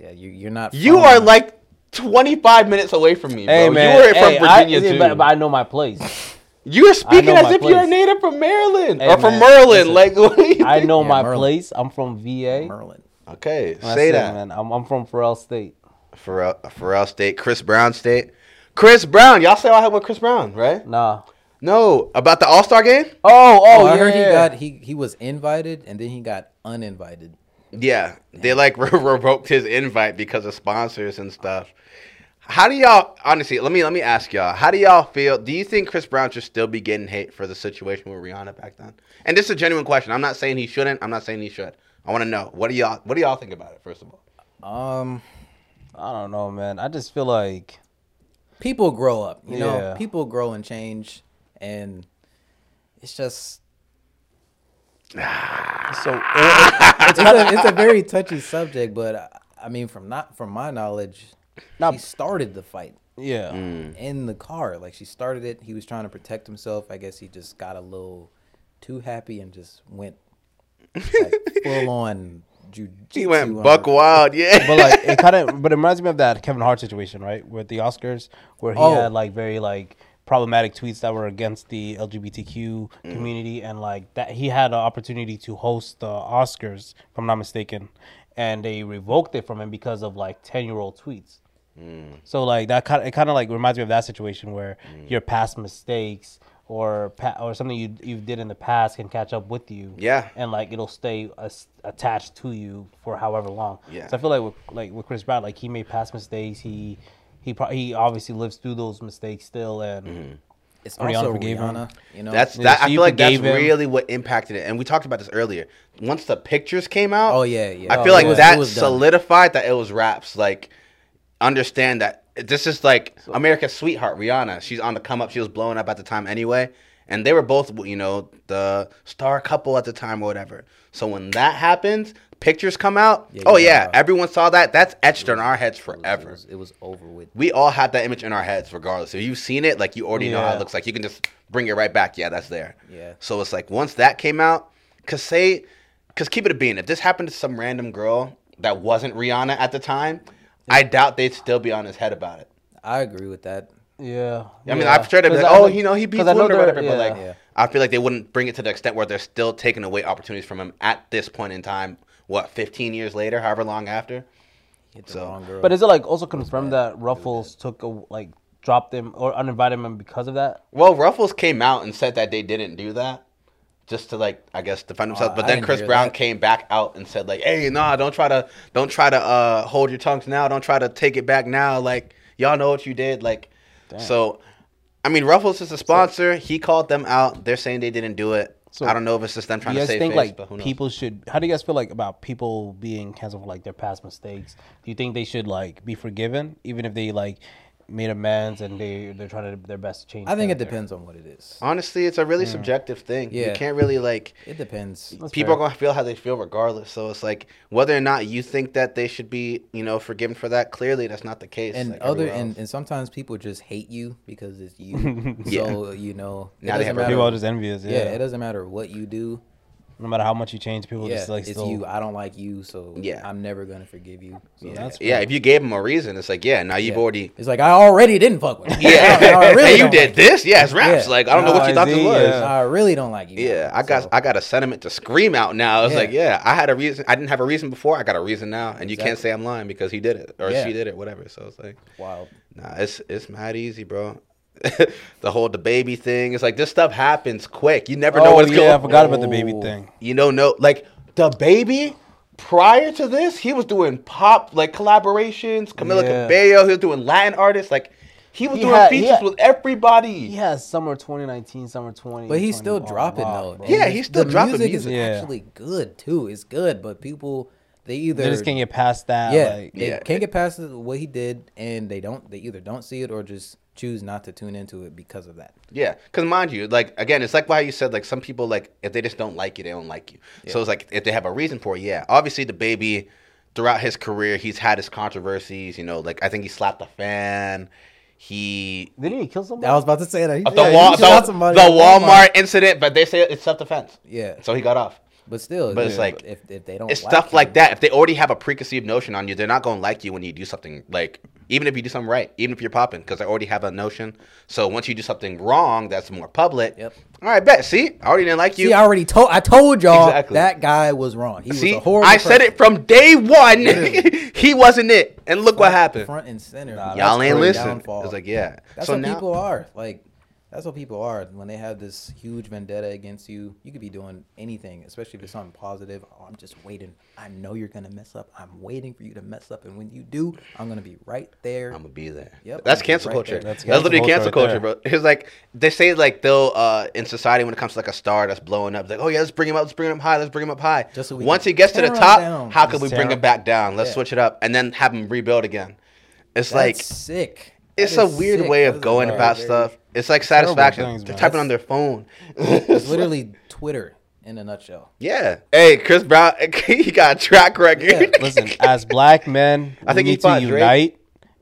Speaker 3: Yeah, you you're not.
Speaker 1: You
Speaker 3: from-
Speaker 1: are like 25 minutes away from me, bro.
Speaker 4: Hey man,
Speaker 1: you were
Speaker 4: hey,
Speaker 1: from
Speaker 4: I-
Speaker 1: Virginia too.
Speaker 4: But, but I know my place.
Speaker 1: You are speaking as
Speaker 4: my
Speaker 1: if you're a native from Maryland
Speaker 4: Hey,
Speaker 1: or from
Speaker 4: man,
Speaker 1: Merlin.
Speaker 4: listen,
Speaker 1: like, what you
Speaker 4: I know
Speaker 3: Yeah,
Speaker 4: my
Speaker 3: Merlin.
Speaker 4: place. I'm from VA.
Speaker 3: Merlin.
Speaker 1: Okay,
Speaker 4: That's
Speaker 1: say that.
Speaker 4: man. I'm, I'm from Pharrell State.
Speaker 1: Pharrell, Pharrell State, Chris Brown State. Chris Brown, y'all say I had with Chris Brown, right?
Speaker 4: Nah.
Speaker 1: No, about the All Star game.
Speaker 4: Oh, oh,
Speaker 3: Oh, I
Speaker 4: yeah,
Speaker 3: heard he got he he was invited and then he got uninvited.
Speaker 1: Yeah, they like re- revoked his invite because of sponsors and stuff. How do y'all honestly? Let me let me ask y'all. How do y'all feel? Do you think Chris Brown should still be getting hate for the situation with Rihanna back then? And this is a genuine question. I'm not saying he shouldn't. I'm not saying he should. I want to know what do y'all what do y'all think about it? First of all,
Speaker 3: Um,
Speaker 4: I don't know, man. I just feel like
Speaker 3: people grow up, you know. People grow and change, and it's just
Speaker 4: so.
Speaker 3: it's a, it's a very touchy subject. But uh, I mean, from not from my knowledge,
Speaker 4: Now-
Speaker 3: she started the fight
Speaker 4: yeah.
Speaker 1: Mm.
Speaker 3: in the car. Like she started it. He was trying to protect himself. I guess he just got a little too happy and just went like, full on jujitsu.
Speaker 1: he went buck
Speaker 3: her.
Speaker 1: wild. Yeah,
Speaker 4: but like it kind of but it reminds me of that Kevin Hart situation, right? With the Oscars where he
Speaker 3: Oh.
Speaker 4: had like very like problematic tweets that were against the LGBTQ community and like that he had an opportunity to host the Oscars, if I'm not mistaken, and they revoked it from him because of like 10-year-old tweets. Mm. So like that kind of, it kind of like reminds me of that situation where mm. your past mistakes or pa- or something you you did in the past can catch up with you.
Speaker 1: Yeah.
Speaker 4: And like it'll stay as- attached to you for however long.
Speaker 1: Yeah.
Speaker 4: So I feel like with like with Chris Brown, like he made past mistakes. He he pro- he obviously lives through those mistakes still, and mm-hmm.
Speaker 3: It's
Speaker 4: Rihanna
Speaker 3: also
Speaker 4: forgave him.
Speaker 3: You know,
Speaker 1: That's
Speaker 4: Yeah,
Speaker 1: that.
Speaker 4: so
Speaker 1: I feel like that's
Speaker 4: him.
Speaker 1: really what impacted it, and we talked about this earlier. Once the pictures came out,
Speaker 3: Oh, yeah, yeah.
Speaker 1: I
Speaker 3: Oh,
Speaker 1: feel
Speaker 3: it
Speaker 1: like
Speaker 3: was-
Speaker 1: that
Speaker 3: it was done.
Speaker 1: solidified that it was raps. Like, understand that this is like America's sweetheart, Rihanna. She's on the come up. She was blowing up at the time anyway, and they were both, you know, the star couple at the time or whatever. So when that happens, pictures come out.
Speaker 3: Yeah,
Speaker 1: oh
Speaker 3: yeah.
Speaker 1: yeah, everyone saw that. That's etched in our heads forever
Speaker 3: it was, it was over with.
Speaker 1: we all have that image in our heads regardless. If you've seen it, like you already know how it looks like. You can just bring it right back. Yeah, that's there.
Speaker 3: Yeah.
Speaker 1: So it's like once that came out, cause say, cause keep it a bean. If this happened to some random girl that wasn't Rihanna at the time, I doubt they'd still be on his head about it.
Speaker 3: I agree with that.
Speaker 4: yeah.
Speaker 1: I mean,
Speaker 4: yeah.
Speaker 1: I'm sure they'd be
Speaker 4: 'Cause
Speaker 1: like, oh, you know, he beats
Speaker 4: 'cause I
Speaker 1: or
Speaker 4: they're-
Speaker 1: whatever. But like,
Speaker 3: Yeah.
Speaker 1: I feel like they wouldn't bring it to the extent where they're still taking away opportunities from him at this point in time. What, 15 years later, however long after?
Speaker 3: Hit the
Speaker 1: So-
Speaker 4: But is it like also confirmed that Ruffles took a like dropped him or uninvited him because of that?
Speaker 1: Well, Ruffles came out and said that they didn't do that, just to like I guess defend himself.
Speaker 3: Oh,
Speaker 1: but then Chris Brown
Speaker 3: that.
Speaker 1: came back out and said like, "Hey, nah, don't try to don't try to uh, hold your tongues now. Don't try to take it back now. Like y'all know what you did. Like so." I mean, Ruffles is a sponsor. he called them out. They're saying they didn't do it.
Speaker 4: So-
Speaker 1: I don't know if it's just them trying
Speaker 4: you
Speaker 1: to
Speaker 4: guys
Speaker 1: save
Speaker 4: think
Speaker 1: face,
Speaker 4: like
Speaker 1: but who knows?
Speaker 4: people should? How do you guys feel like about people being canceled for like their past mistakes? Do you think they should like be forgiven even if they like made amends and they they're trying to their best to change?
Speaker 3: I think it
Speaker 4: character?
Speaker 3: depends on what it is.
Speaker 1: Honestly, it's a really mm. subjective thing.
Speaker 3: Yeah.
Speaker 1: You can't really like
Speaker 3: It depends.
Speaker 4: That's
Speaker 1: people
Speaker 4: fair.
Speaker 1: are gonna feel how they feel regardless. So it's like whether or not you think that they should be, you know, forgiven for that. Clearly, that's not the case.
Speaker 3: And
Speaker 1: like
Speaker 3: other and, and sometimes people just hate you because it's you.
Speaker 1: Yeah.
Speaker 3: So you know,
Speaker 1: Now they have
Speaker 3: matter-
Speaker 4: People are just envious.
Speaker 3: yeah.
Speaker 4: Yeah,
Speaker 3: it doesn't matter what you do.
Speaker 4: No matter how much you change, people
Speaker 3: Yeah,
Speaker 4: just like
Speaker 3: it's
Speaker 4: still.
Speaker 3: you. I don't like you, so
Speaker 1: Yeah.
Speaker 3: I'm never gonna forgive you. So
Speaker 4: Yeah, that's
Speaker 1: yeah, if you gave them a reason, it's like, yeah, now you've
Speaker 3: yeah.
Speaker 1: already.
Speaker 3: It's like I already didn't fuck with you.
Speaker 1: Yeah,
Speaker 3: I, I really
Speaker 1: and you
Speaker 3: don't
Speaker 1: did
Speaker 3: like
Speaker 1: this. Yeah, it's raps.
Speaker 3: Yeah.
Speaker 1: Like I don't know what you thought this
Speaker 4: RIZ,
Speaker 1: was.
Speaker 4: yeah.
Speaker 3: I really don't like you.
Speaker 1: Yeah, I got
Speaker 3: So,
Speaker 1: I got a sentiment to scream out now. It's
Speaker 3: Yeah.
Speaker 1: like, yeah, I had a reason. I didn't have a reason before. I got a reason now, and you can't say I'm lying because he did it or
Speaker 3: Yeah.
Speaker 1: she did it, whatever. So it's like,
Speaker 3: wow.
Speaker 1: Nah, it's it's mad easy, bro. the whole the baby thing. It's like this stuff happens quick. You never know
Speaker 4: oh
Speaker 1: what's
Speaker 4: yeah,
Speaker 1: going.
Speaker 4: I forgot about the baby thing.
Speaker 1: You know, no, like the baby. Prior to this, he was doing pop like collaborations. Camila
Speaker 4: Yeah.
Speaker 1: Cabello. He was doing Latin artists. Like he was
Speaker 4: He
Speaker 1: doing
Speaker 4: had-
Speaker 1: features
Speaker 4: had-
Speaker 1: with everybody.
Speaker 4: He has summer 2019, summer 20.
Speaker 3: But he's still dropping
Speaker 4: wow,
Speaker 3: though.
Speaker 4: bro.
Speaker 1: Yeah, he's still
Speaker 3: the
Speaker 1: dropping
Speaker 3: music.
Speaker 1: music.
Speaker 3: is
Speaker 4: Yeah.
Speaker 3: actually good too. It's good, but people they either
Speaker 4: They just can't get past that.
Speaker 3: yeah,
Speaker 4: like,
Speaker 3: they
Speaker 1: Yeah.
Speaker 3: can't get past what he did, and they don't. They either don't see it or just choose not to tune into it because of that.
Speaker 1: Yeah, because mind you, like again, it's like why you said like some people like if they just don't like you, they don't like you. So it's like if they have a reason for it, yeah. Obviously, the baby throughout his career, he's had his controversies. You know, like I think he slapped a fan. He
Speaker 4: Didn't he kill somebody?
Speaker 3: I was about to say that. He,
Speaker 1: the,
Speaker 3: yeah, he
Speaker 1: Wal- the,
Speaker 3: somebody
Speaker 1: the oh
Speaker 3: at
Speaker 1: Walmart incident, but they say it's self defense.
Speaker 3: Yeah,
Speaker 1: So he got off.
Speaker 3: But still,
Speaker 1: But it's like-
Speaker 3: if if they don't,
Speaker 1: It's
Speaker 3: like
Speaker 1: stuff like that. If they already have a preconceived notion on you, they're not going to like you when you do something like, even if you do something right, even if you're popping, because they already have a notion. So once you do something wrong that's more public,
Speaker 3: Yep.
Speaker 1: all right, bet. See, I already didn't like you.
Speaker 3: See, I already told. I told y'all
Speaker 1: Exactly.
Speaker 3: that guy was wrong. He
Speaker 1: See,
Speaker 3: was a horrible.
Speaker 1: I said it from day one. he wasn't it, and look what happened.
Speaker 3: Front and center.
Speaker 4: Nah,
Speaker 1: Y'all ain't listen. It's like yeah.
Speaker 3: That's
Speaker 1: so
Speaker 3: what
Speaker 1: now,
Speaker 3: people are like. That's what people are when they have this huge vendetta against you. You could be doing anything, especially if it's something positive. Oh, I'm just waiting. I know you're gonna mess up. I'm waiting for you to mess up, and when you do, I'm gonna be right there.
Speaker 1: I'm gonna be there.
Speaker 3: Yep,
Speaker 1: that's
Speaker 3: I'm
Speaker 1: cancel
Speaker 3: right
Speaker 1: culture.
Speaker 3: there.
Speaker 1: That's,
Speaker 4: That's
Speaker 1: literally
Speaker 4: cancel
Speaker 1: cancel
Speaker 4: culture
Speaker 1: culture, bro. It's like they say like they'll uh in society when it comes to like a star that's blowing up, like oh yeah, let's bring him up, let's bring him high, let's bring him up high.
Speaker 3: Just so we
Speaker 1: Once he gets to the top,
Speaker 3: down.
Speaker 1: how can we bring
Speaker 4: him-
Speaker 1: him back down? Let's
Speaker 3: Yeah.
Speaker 1: switch it up and then have him rebuild again. It's
Speaker 3: That's
Speaker 1: like
Speaker 3: sick.
Speaker 1: it's a weird
Speaker 3: sick.
Speaker 1: way of going about stuff. It's like satisfaction.
Speaker 4: things,
Speaker 1: They're typing on their phone.
Speaker 3: It's literally Twitter in a nutshell.
Speaker 1: yeah. Hey, Chris Brown, he got a track record.
Speaker 3: Yeah.
Speaker 4: Listen, as black men,
Speaker 1: I
Speaker 4: we
Speaker 1: think he
Speaker 4: need to
Speaker 1: fought Drake.
Speaker 4: unite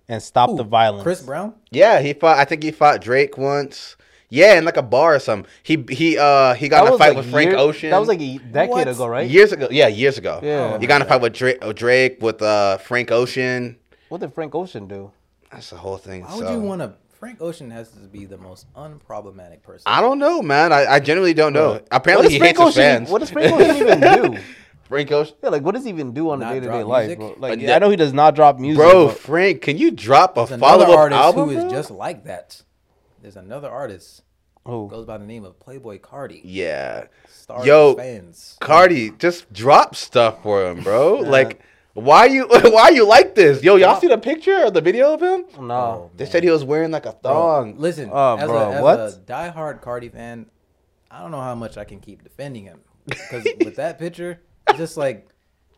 Speaker 4: and stop
Speaker 3: Who?
Speaker 4: the violence.
Speaker 3: Chris Brown.
Speaker 1: Yeah, he fought. I think he fought Drake once. Yeah, in like a bar or something. He he uh he got
Speaker 4: That
Speaker 1: in a fight
Speaker 4: like
Speaker 1: with Frank
Speaker 4: year-
Speaker 1: Ocean.
Speaker 4: That was like a decade
Speaker 3: What?
Speaker 4: ago, right?
Speaker 1: years ago. Yeah, years ago.
Speaker 4: Yeah.
Speaker 1: he got in a fight with Drake, Drake with uh Frank Ocean.
Speaker 4: What did Frank Ocean do?
Speaker 1: That's the whole thing.
Speaker 3: Why would you want to? Frank Ocean has to be the most unproblematic person.
Speaker 1: I don't know, man. I, I genuinely don't know.
Speaker 4: What
Speaker 1: Apparently,
Speaker 4: does
Speaker 1: he
Speaker 4: Frank
Speaker 1: hates
Speaker 4: Ocean?
Speaker 1: fans.
Speaker 4: What does Frank Ocean even do?
Speaker 1: Frank Ocean?
Speaker 4: Yeah, like what does he even do on a day to day life, bro? Like yeah, I know he does not drop music,
Speaker 1: Bro,
Speaker 4: but-
Speaker 1: Frank, can you drop a follow up album?
Speaker 3: who is
Speaker 1: bro?
Speaker 3: just like that. There's another artist
Speaker 4: Who?
Speaker 3: goes by the name of Playboi Carti.
Speaker 1: yeah.
Speaker 3: Stars
Speaker 1: Yo,
Speaker 3: fans.
Speaker 1: Carti, just drop stuff for him, bro. Like, why you why you like this? Yo, y'all see the picture or the video of him?
Speaker 4: No.
Speaker 3: Oh,
Speaker 1: They said he was wearing like a
Speaker 3: Bro,
Speaker 1: thong.
Speaker 3: listen,
Speaker 4: Oh,
Speaker 3: as,
Speaker 4: bro,
Speaker 3: a, as
Speaker 4: what?
Speaker 3: a diehard Carti fan, I don't know how much I can keep defending him because with that picture, it's just like,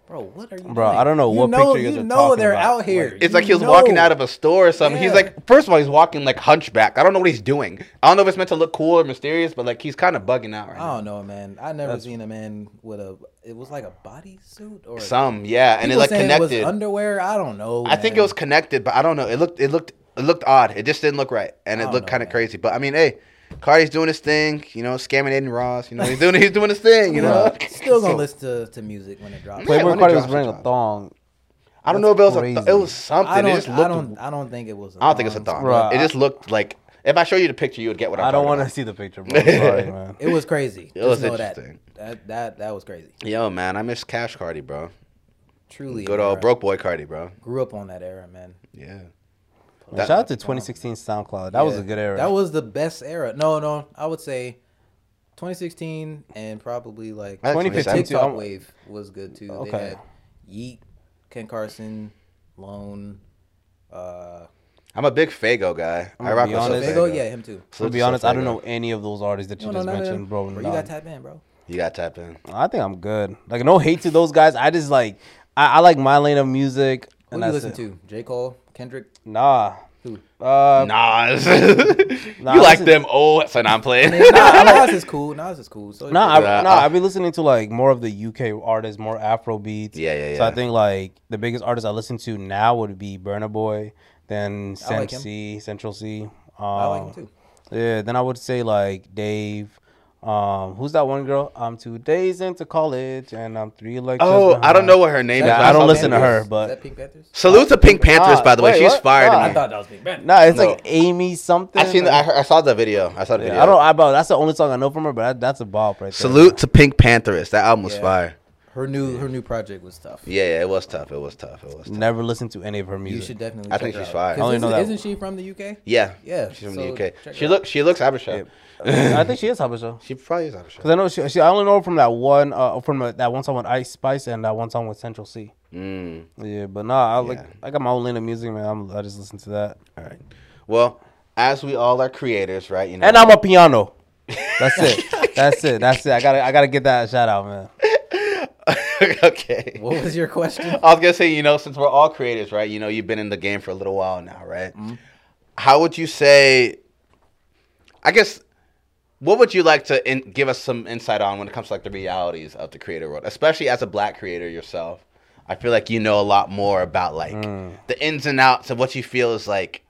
Speaker 3: bro, what are you
Speaker 4: Bro,
Speaker 3: doing?
Speaker 4: I don't know
Speaker 3: you
Speaker 4: what
Speaker 3: know,
Speaker 4: picture you guys
Speaker 3: you
Speaker 4: are
Speaker 3: know
Speaker 4: talking
Speaker 3: they're
Speaker 4: about.
Speaker 3: out here.
Speaker 1: It's
Speaker 3: You
Speaker 1: like he was walking out of a store or something. He's like, first of all, he's walking like hunchback. I don't know what he's doing. I don't know if it's meant to look cool or mysterious, but like he's kind of bugging out right now.
Speaker 3: I don't know, man. I never seen a man with a. It was like a bodysuit or
Speaker 1: Some, yeah, and it like connected.
Speaker 3: It was underwear. I don't know.
Speaker 1: I think it was connected, but I don't know. It looked, it looked, it looked odd. It just didn't look right, and it looked kind of crazy. But I mean, hey, Carti's doing his thing. You know, scamming Adin Ross. You know, he's doing, he's doing his thing. You know,
Speaker 3: Still gonna listen to, to music when it drops.
Speaker 1: Yeah,
Speaker 4: Playboy
Speaker 1: when it
Speaker 4: Carti was
Speaker 1: drops, it
Speaker 4: wearing a
Speaker 1: drops.
Speaker 4: thong.
Speaker 1: I don't know if it was a,
Speaker 4: crazy.
Speaker 1: it was something.
Speaker 3: I
Speaker 1: it
Speaker 3: don't.
Speaker 1: just
Speaker 3: I
Speaker 1: looked.
Speaker 3: don't. I don't think it was.
Speaker 1: I don't think it's a thong.
Speaker 4: Bruh,
Speaker 1: it just looked like. If I show you the picture, you would get what I'm
Speaker 4: I don't
Speaker 1: want
Speaker 4: want to see the picture, bro. Sorry, man.
Speaker 3: It was crazy.
Speaker 1: It was
Speaker 3: Just know that.
Speaker 1: interesting.
Speaker 3: That that that was crazy.
Speaker 1: Yo, man, I miss Cash Carti, bro.
Speaker 3: Truly.
Speaker 1: Good
Speaker 3: an
Speaker 1: old
Speaker 3: era.
Speaker 1: broke boy Carti, bro.
Speaker 3: Grew up on that era, man.
Speaker 1: Yeah.
Speaker 4: Shout out to 2016 SoundCloud. That was a good era.
Speaker 3: That was the best era. No, no, I would say 2016 and probably like
Speaker 1: That's
Speaker 4: 2015
Speaker 3: TikTok
Speaker 4: I'm-
Speaker 3: wave was good too.
Speaker 4: Okay.
Speaker 3: They had Yeat, Ken Carson, Lone, uh,
Speaker 1: I'm a big Fago guy.
Speaker 4: I'm
Speaker 1: I
Speaker 4: gonna
Speaker 1: rock
Speaker 4: be
Speaker 1: with
Speaker 4: honest.
Speaker 1: Fago.
Speaker 3: Fago, yeah, him too.
Speaker 4: So to be honest, I don't know any of those artists that you
Speaker 3: You don't
Speaker 4: just
Speaker 3: know none of
Speaker 4: mentioned,
Speaker 3: them?
Speaker 4: bro.
Speaker 3: Bro, you got tap in, bro.
Speaker 1: You got tap in.
Speaker 4: I think I'm good. Like no hate to those guys. I just like I, I like my lane of music.
Speaker 3: Who
Speaker 4: And
Speaker 3: you
Speaker 4: that's
Speaker 3: listen
Speaker 4: it.
Speaker 3: to? J Cole, Kendrick.
Speaker 4: Nah.
Speaker 3: Who?
Speaker 4: Uh,
Speaker 1: Nas.
Speaker 4: Nah,
Speaker 1: you like
Speaker 4: listen-
Speaker 1: them old? So now I'm playing.
Speaker 3: nah, Nas is cool. Nas is cool. So
Speaker 4: Nah, I, nah, I've been listening to like more of the UK artists, more Afro beats.
Speaker 1: Yeah, yeah, yeah.
Speaker 4: So I think like the biggest artist I listen to now would be Burna Boy, then
Speaker 3: I like
Speaker 4: C, Central Cee. Um,
Speaker 3: I like him too.
Speaker 4: Yeah, then I would say like Dave. Um, who's that one girl? I'm two days into college and I'm three lectures.
Speaker 1: oh, I don't know what her name
Speaker 4: Yeah,
Speaker 1: is.
Speaker 4: I don't
Speaker 1: saw
Speaker 4: listen to her,
Speaker 1: videos.
Speaker 3: Is
Speaker 4: but
Speaker 3: that PinkPantheress?
Speaker 1: Salute to PinkPantheress,
Speaker 4: Ah,
Speaker 1: by the way.
Speaker 4: wait,
Speaker 1: She's
Speaker 4: what?
Speaker 1: fire
Speaker 4: Nah.
Speaker 1: to
Speaker 3: I
Speaker 1: me.
Speaker 3: thought that was PinkPantheress.
Speaker 4: nah, it's
Speaker 1: No.
Speaker 4: like Amy something.
Speaker 1: I seen. The, I, heard, I saw the video. I saw the
Speaker 4: Yeah,
Speaker 1: video.
Speaker 4: I don't. I, but that's the only song I know from her. But that, that's a bop right there.
Speaker 1: Salute to Pink Panthers. That album was
Speaker 3: Yeah.
Speaker 1: fire.
Speaker 3: Her new her new project was tough.
Speaker 1: Yeah, yeah, it was tough. It was tough. It was tough.
Speaker 4: Never listened to any of her music.
Speaker 3: You should definitely.
Speaker 1: I
Speaker 3: check
Speaker 1: think
Speaker 3: her
Speaker 1: she's
Speaker 3: out.
Speaker 1: fire.
Speaker 3: 'Cause
Speaker 4: I only know
Speaker 3: isn't-
Speaker 4: that-
Speaker 3: Isn't she from the UK?
Speaker 1: Yeah,
Speaker 3: Yeah,
Speaker 1: She's from
Speaker 3: so
Speaker 1: the UK.
Speaker 3: check
Speaker 1: She
Speaker 3: looks.
Speaker 1: look. She looks Habesha.
Speaker 4: I think she is Habesha.
Speaker 1: She probably is Habesha.
Speaker 4: Cause I know she, she. I only know her from that one. Uh, from uh, that one song with Ice Spice and that one song with Central Cee.
Speaker 1: Mm.
Speaker 4: Yeah, but nah, I like.
Speaker 1: Yeah.
Speaker 4: I got my own lane of music, man. I'm, I just listen to that.
Speaker 1: All right. Well, as we all are creators, right? You know.
Speaker 4: And I'm a piano. That's it. That's it. That's it. I gotta. I gotta get that shout out, man.
Speaker 1: okay.
Speaker 3: What was your question?
Speaker 1: I was gonna say, you know, since we're all creators, right? You know, you've been in the game for a little while now, right? How would you say? I guess, what would you like to in, give us some insight on when it comes to like the realities of the creator world, especially as a black creator yourself? I feel like you know a lot more about like mm. the ins and outs of what you feel is like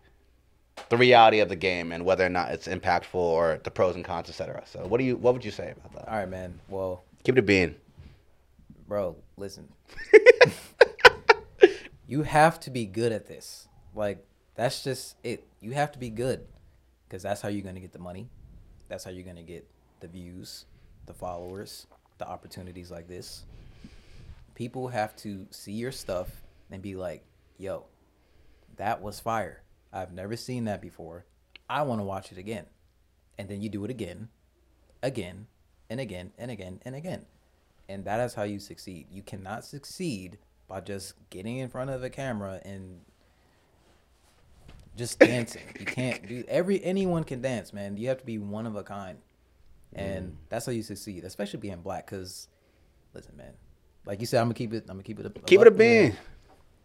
Speaker 1: the reality of the game and whether or not it's impactful or the pros and cons, etc. So, what do you? What would you say about that?
Speaker 3: All right, man. Well,
Speaker 1: Keep it a bean.
Speaker 3: bro, listen. you have to be good at this. Like that's just it. You have to be good because that's how you're gonna get the money. That's how you're gonna get the views, the followers, the opportunities like this. People have to see your stuff and be like, "Yo, that was fire. I've never seen that before. I want to watch it again." and then you do it again, again, and again, and again, and again. And that is how you succeed. You cannot succeed by just getting in front of a camera and just dancing. you can't do every anyone can dance, man. You have to be one of a kind. And mm. that's how you succeed, especially being black cuz listen, man. Like you said, I'm gonna keep it. I'm gonna keep it. A,
Speaker 1: Keep it a
Speaker 3: man.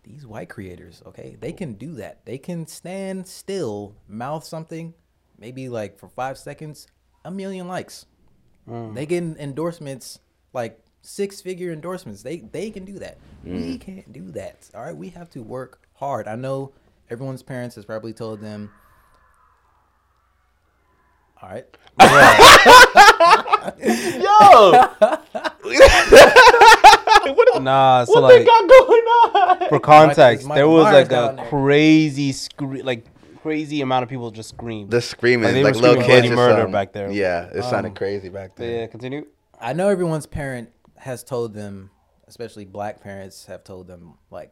Speaker 3: These white creators, okay, they can do that. They can stand still, mouth something, maybe like for five seconds, a million likes. Mm. They get endorsements, like six figure endorsements. They they can do that. We mm. can't do that. All right, we have to work hard. I know everyone's parents has probably told them. All right.
Speaker 4: Yo, Nah, so like they got going on? for context,
Speaker 3: Michael
Speaker 4: there was
Speaker 3: Myers
Speaker 4: like a crazy scre- like crazy amount of people just screamed.
Speaker 1: The screaming,
Speaker 4: Like, they
Speaker 1: like,
Speaker 4: were
Speaker 1: little
Speaker 4: screaming
Speaker 1: kids,
Speaker 4: bloody murder back there.
Speaker 1: Yeah, it sounded
Speaker 3: Um,
Speaker 1: crazy back then.
Speaker 4: yeah, continue.
Speaker 3: I know everyone's parent has told them, especially black parents have told them, like,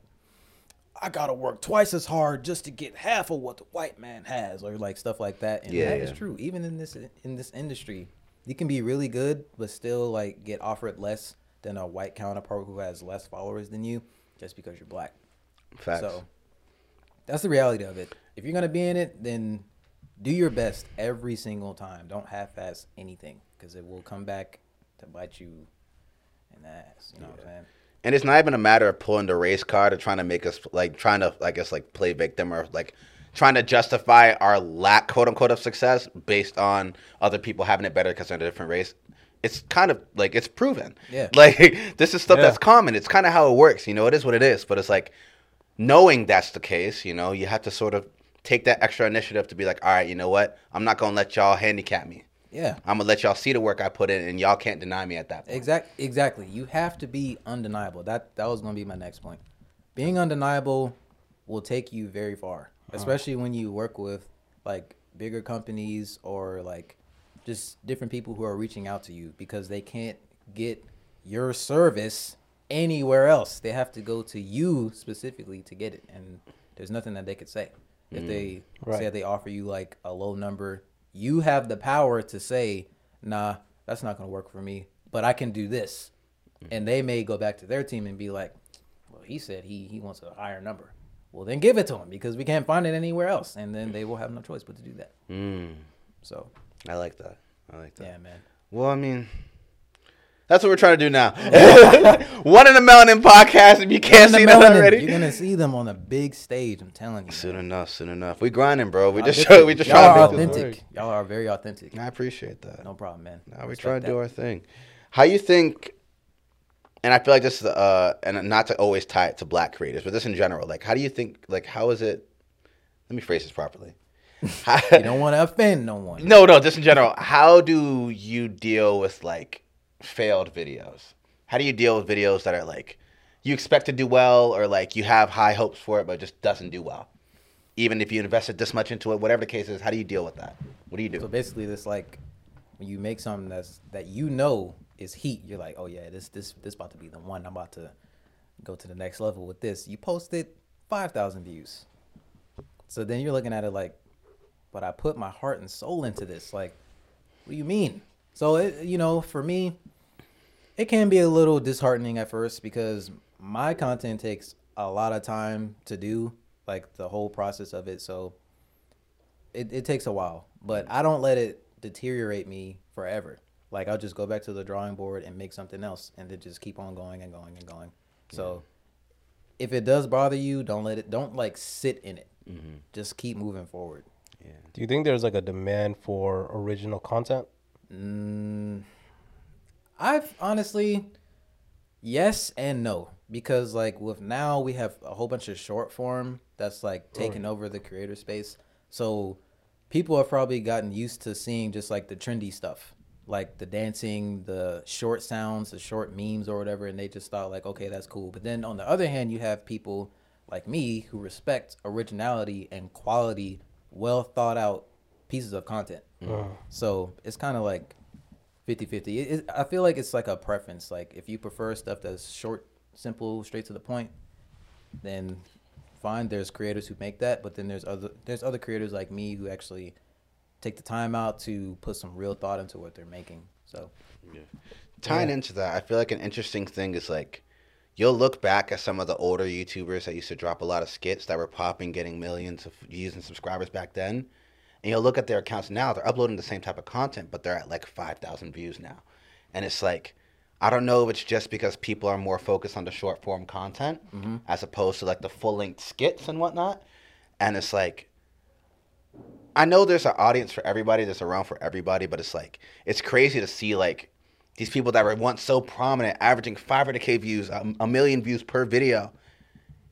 Speaker 3: I gotta work twice as hard just to get half of what the white man has, or like stuff like that. And
Speaker 1: Yeah,
Speaker 3: that is
Speaker 1: yeah.
Speaker 3: true. Even in this in this industry, you can be really good, but still like get offered less than a white counterpart who has less followers than you, just because you're black.
Speaker 1: Facts.
Speaker 3: So that's the reality of it. If you're gonna be in it, then do your best every single time. Don't half-ass anything because it will come back to bite you in the ass. You know what I'm saying?
Speaker 1: And it's not even a matter of pulling the race card or trying to make us like trying to I guess like play victim or like trying to justify our lack quote unquote of success based on other people having it better because they're in a different race. It's kind of like it's proven.
Speaker 3: Yeah.
Speaker 1: Like this is stuff
Speaker 4: Yeah.
Speaker 1: that's common. It's kind of how it works. You know, it is what it is. But it's like knowing that's the case. You know, you have to sort of take that extra initiative to be like, all right, you know what? I'm not gonna let y'all handicap me.
Speaker 3: Yeah.
Speaker 1: I'm gonna let y'all see the work I put in, and y'all can't deny me at that point.
Speaker 3: Exact. Exactly. You have to be undeniable. That that was gonna be my next point. Being undeniable will take you very far, uh-huh. especially when you work with like bigger companies or like just different people who are reaching out to you because they can't get your service anywhere else. They have to go to you specifically to get it, and there's nothing that they could say. If mm. they say they offer you like a low number, you have the power to say, "Nah, that's not going to work for me, but I can do this." And they may go back to their team and be like, "Well, he said he he wants a higher number." Well, then give it to him because we can't find it anywhere else, and then they will have no choice but to do that.
Speaker 1: Mm,
Speaker 3: So,
Speaker 1: I like that. I like that.
Speaker 3: yeah, man.
Speaker 1: Well, I mean, that's what we're trying to do now. One in the Melanin podcast. If you can't see that already,
Speaker 3: You're gonna see them on a big stage. I'm telling you.
Speaker 1: soon enough. Soon enough. We grinding, bro. We just
Speaker 3: show.
Speaker 1: we just
Speaker 3: y'all are
Speaker 1: trying to make
Speaker 3: authentic. Y'all are very authentic.
Speaker 1: I appreciate that.
Speaker 3: No problem, man.
Speaker 1: Now we
Speaker 3: try
Speaker 1: trying to do our thing. How you think? And I feel like this is uh, and not to always tie it to black creators, but this in general. Like, how do you think? Like, how is it? Let me phrase this properly.
Speaker 3: You don't want to offend no one.
Speaker 1: No, no, just in general. How do you deal with like failed videos? How do you deal with videos that are like you expect to do well or like you have high hopes for it but it just doesn't do well? Even if you invested this much into it, whatever the case is, how do you deal with that? What do you do?
Speaker 3: So basically, this like when you make something that's that you know is heat. You're like, oh yeah, this this this about to be the one. I'm about to go to the next level with this. You posted five thousand views. So then you're looking at it like, but I put my heart and soul into this. Like, what do you mean? So it, you know, for me, it can be a little disheartening at first because my content takes a lot of time to do, like the whole process of it. So it, it takes a while, but I don't let it deteriorate me forever. Like I'll just go back to the drawing board and make something else, and then just keep on going and going and going. So if it does bother you, don't let it. Don't like sit in it. Mm-hmm. Just keep moving forward. Yeah.
Speaker 4: Do you think there's like a demand for original content?
Speaker 3: Mm, I've honestly, yes and no, because like with now we have a whole bunch of short form that's like taking over the creator space. So people have probably gotten used to seeing just like the trendy stuff, like the dancing, the short sounds, the short memes or whatever, and they just thought like, okay, that's cool. But then on the other hand, you have people like me who respect originality and quality, well thought out pieces of content. Mm. Uh. So it's kind of like 50 50. It, it, I feel like it's like a preference. Like if you prefer stuff that's short, simple, straight to the point, then fine. There's creators who make that, but then there's other there's other creators like me who actually take the time out to put some real thought into what they're making. So
Speaker 1: Tying into that, I feel like an interesting thing is like you'll look back at some of the older YouTubers that used to drop a lot of skits that were popping, getting millions of views and subscribers back then, and you'll look at their accounts now. They're uploading the same type of content, but they're at like five thousand views now, and it's like. I don't know if it's just because people are more focused on the short form content mm-hmm. as opposed to like the full length skits and whatnot. And it's like, I know there's an audience for everybody, that's around for everybody, but it's like, it's crazy to see like these people that were once so prominent, averaging 500k views, a, a million views per video,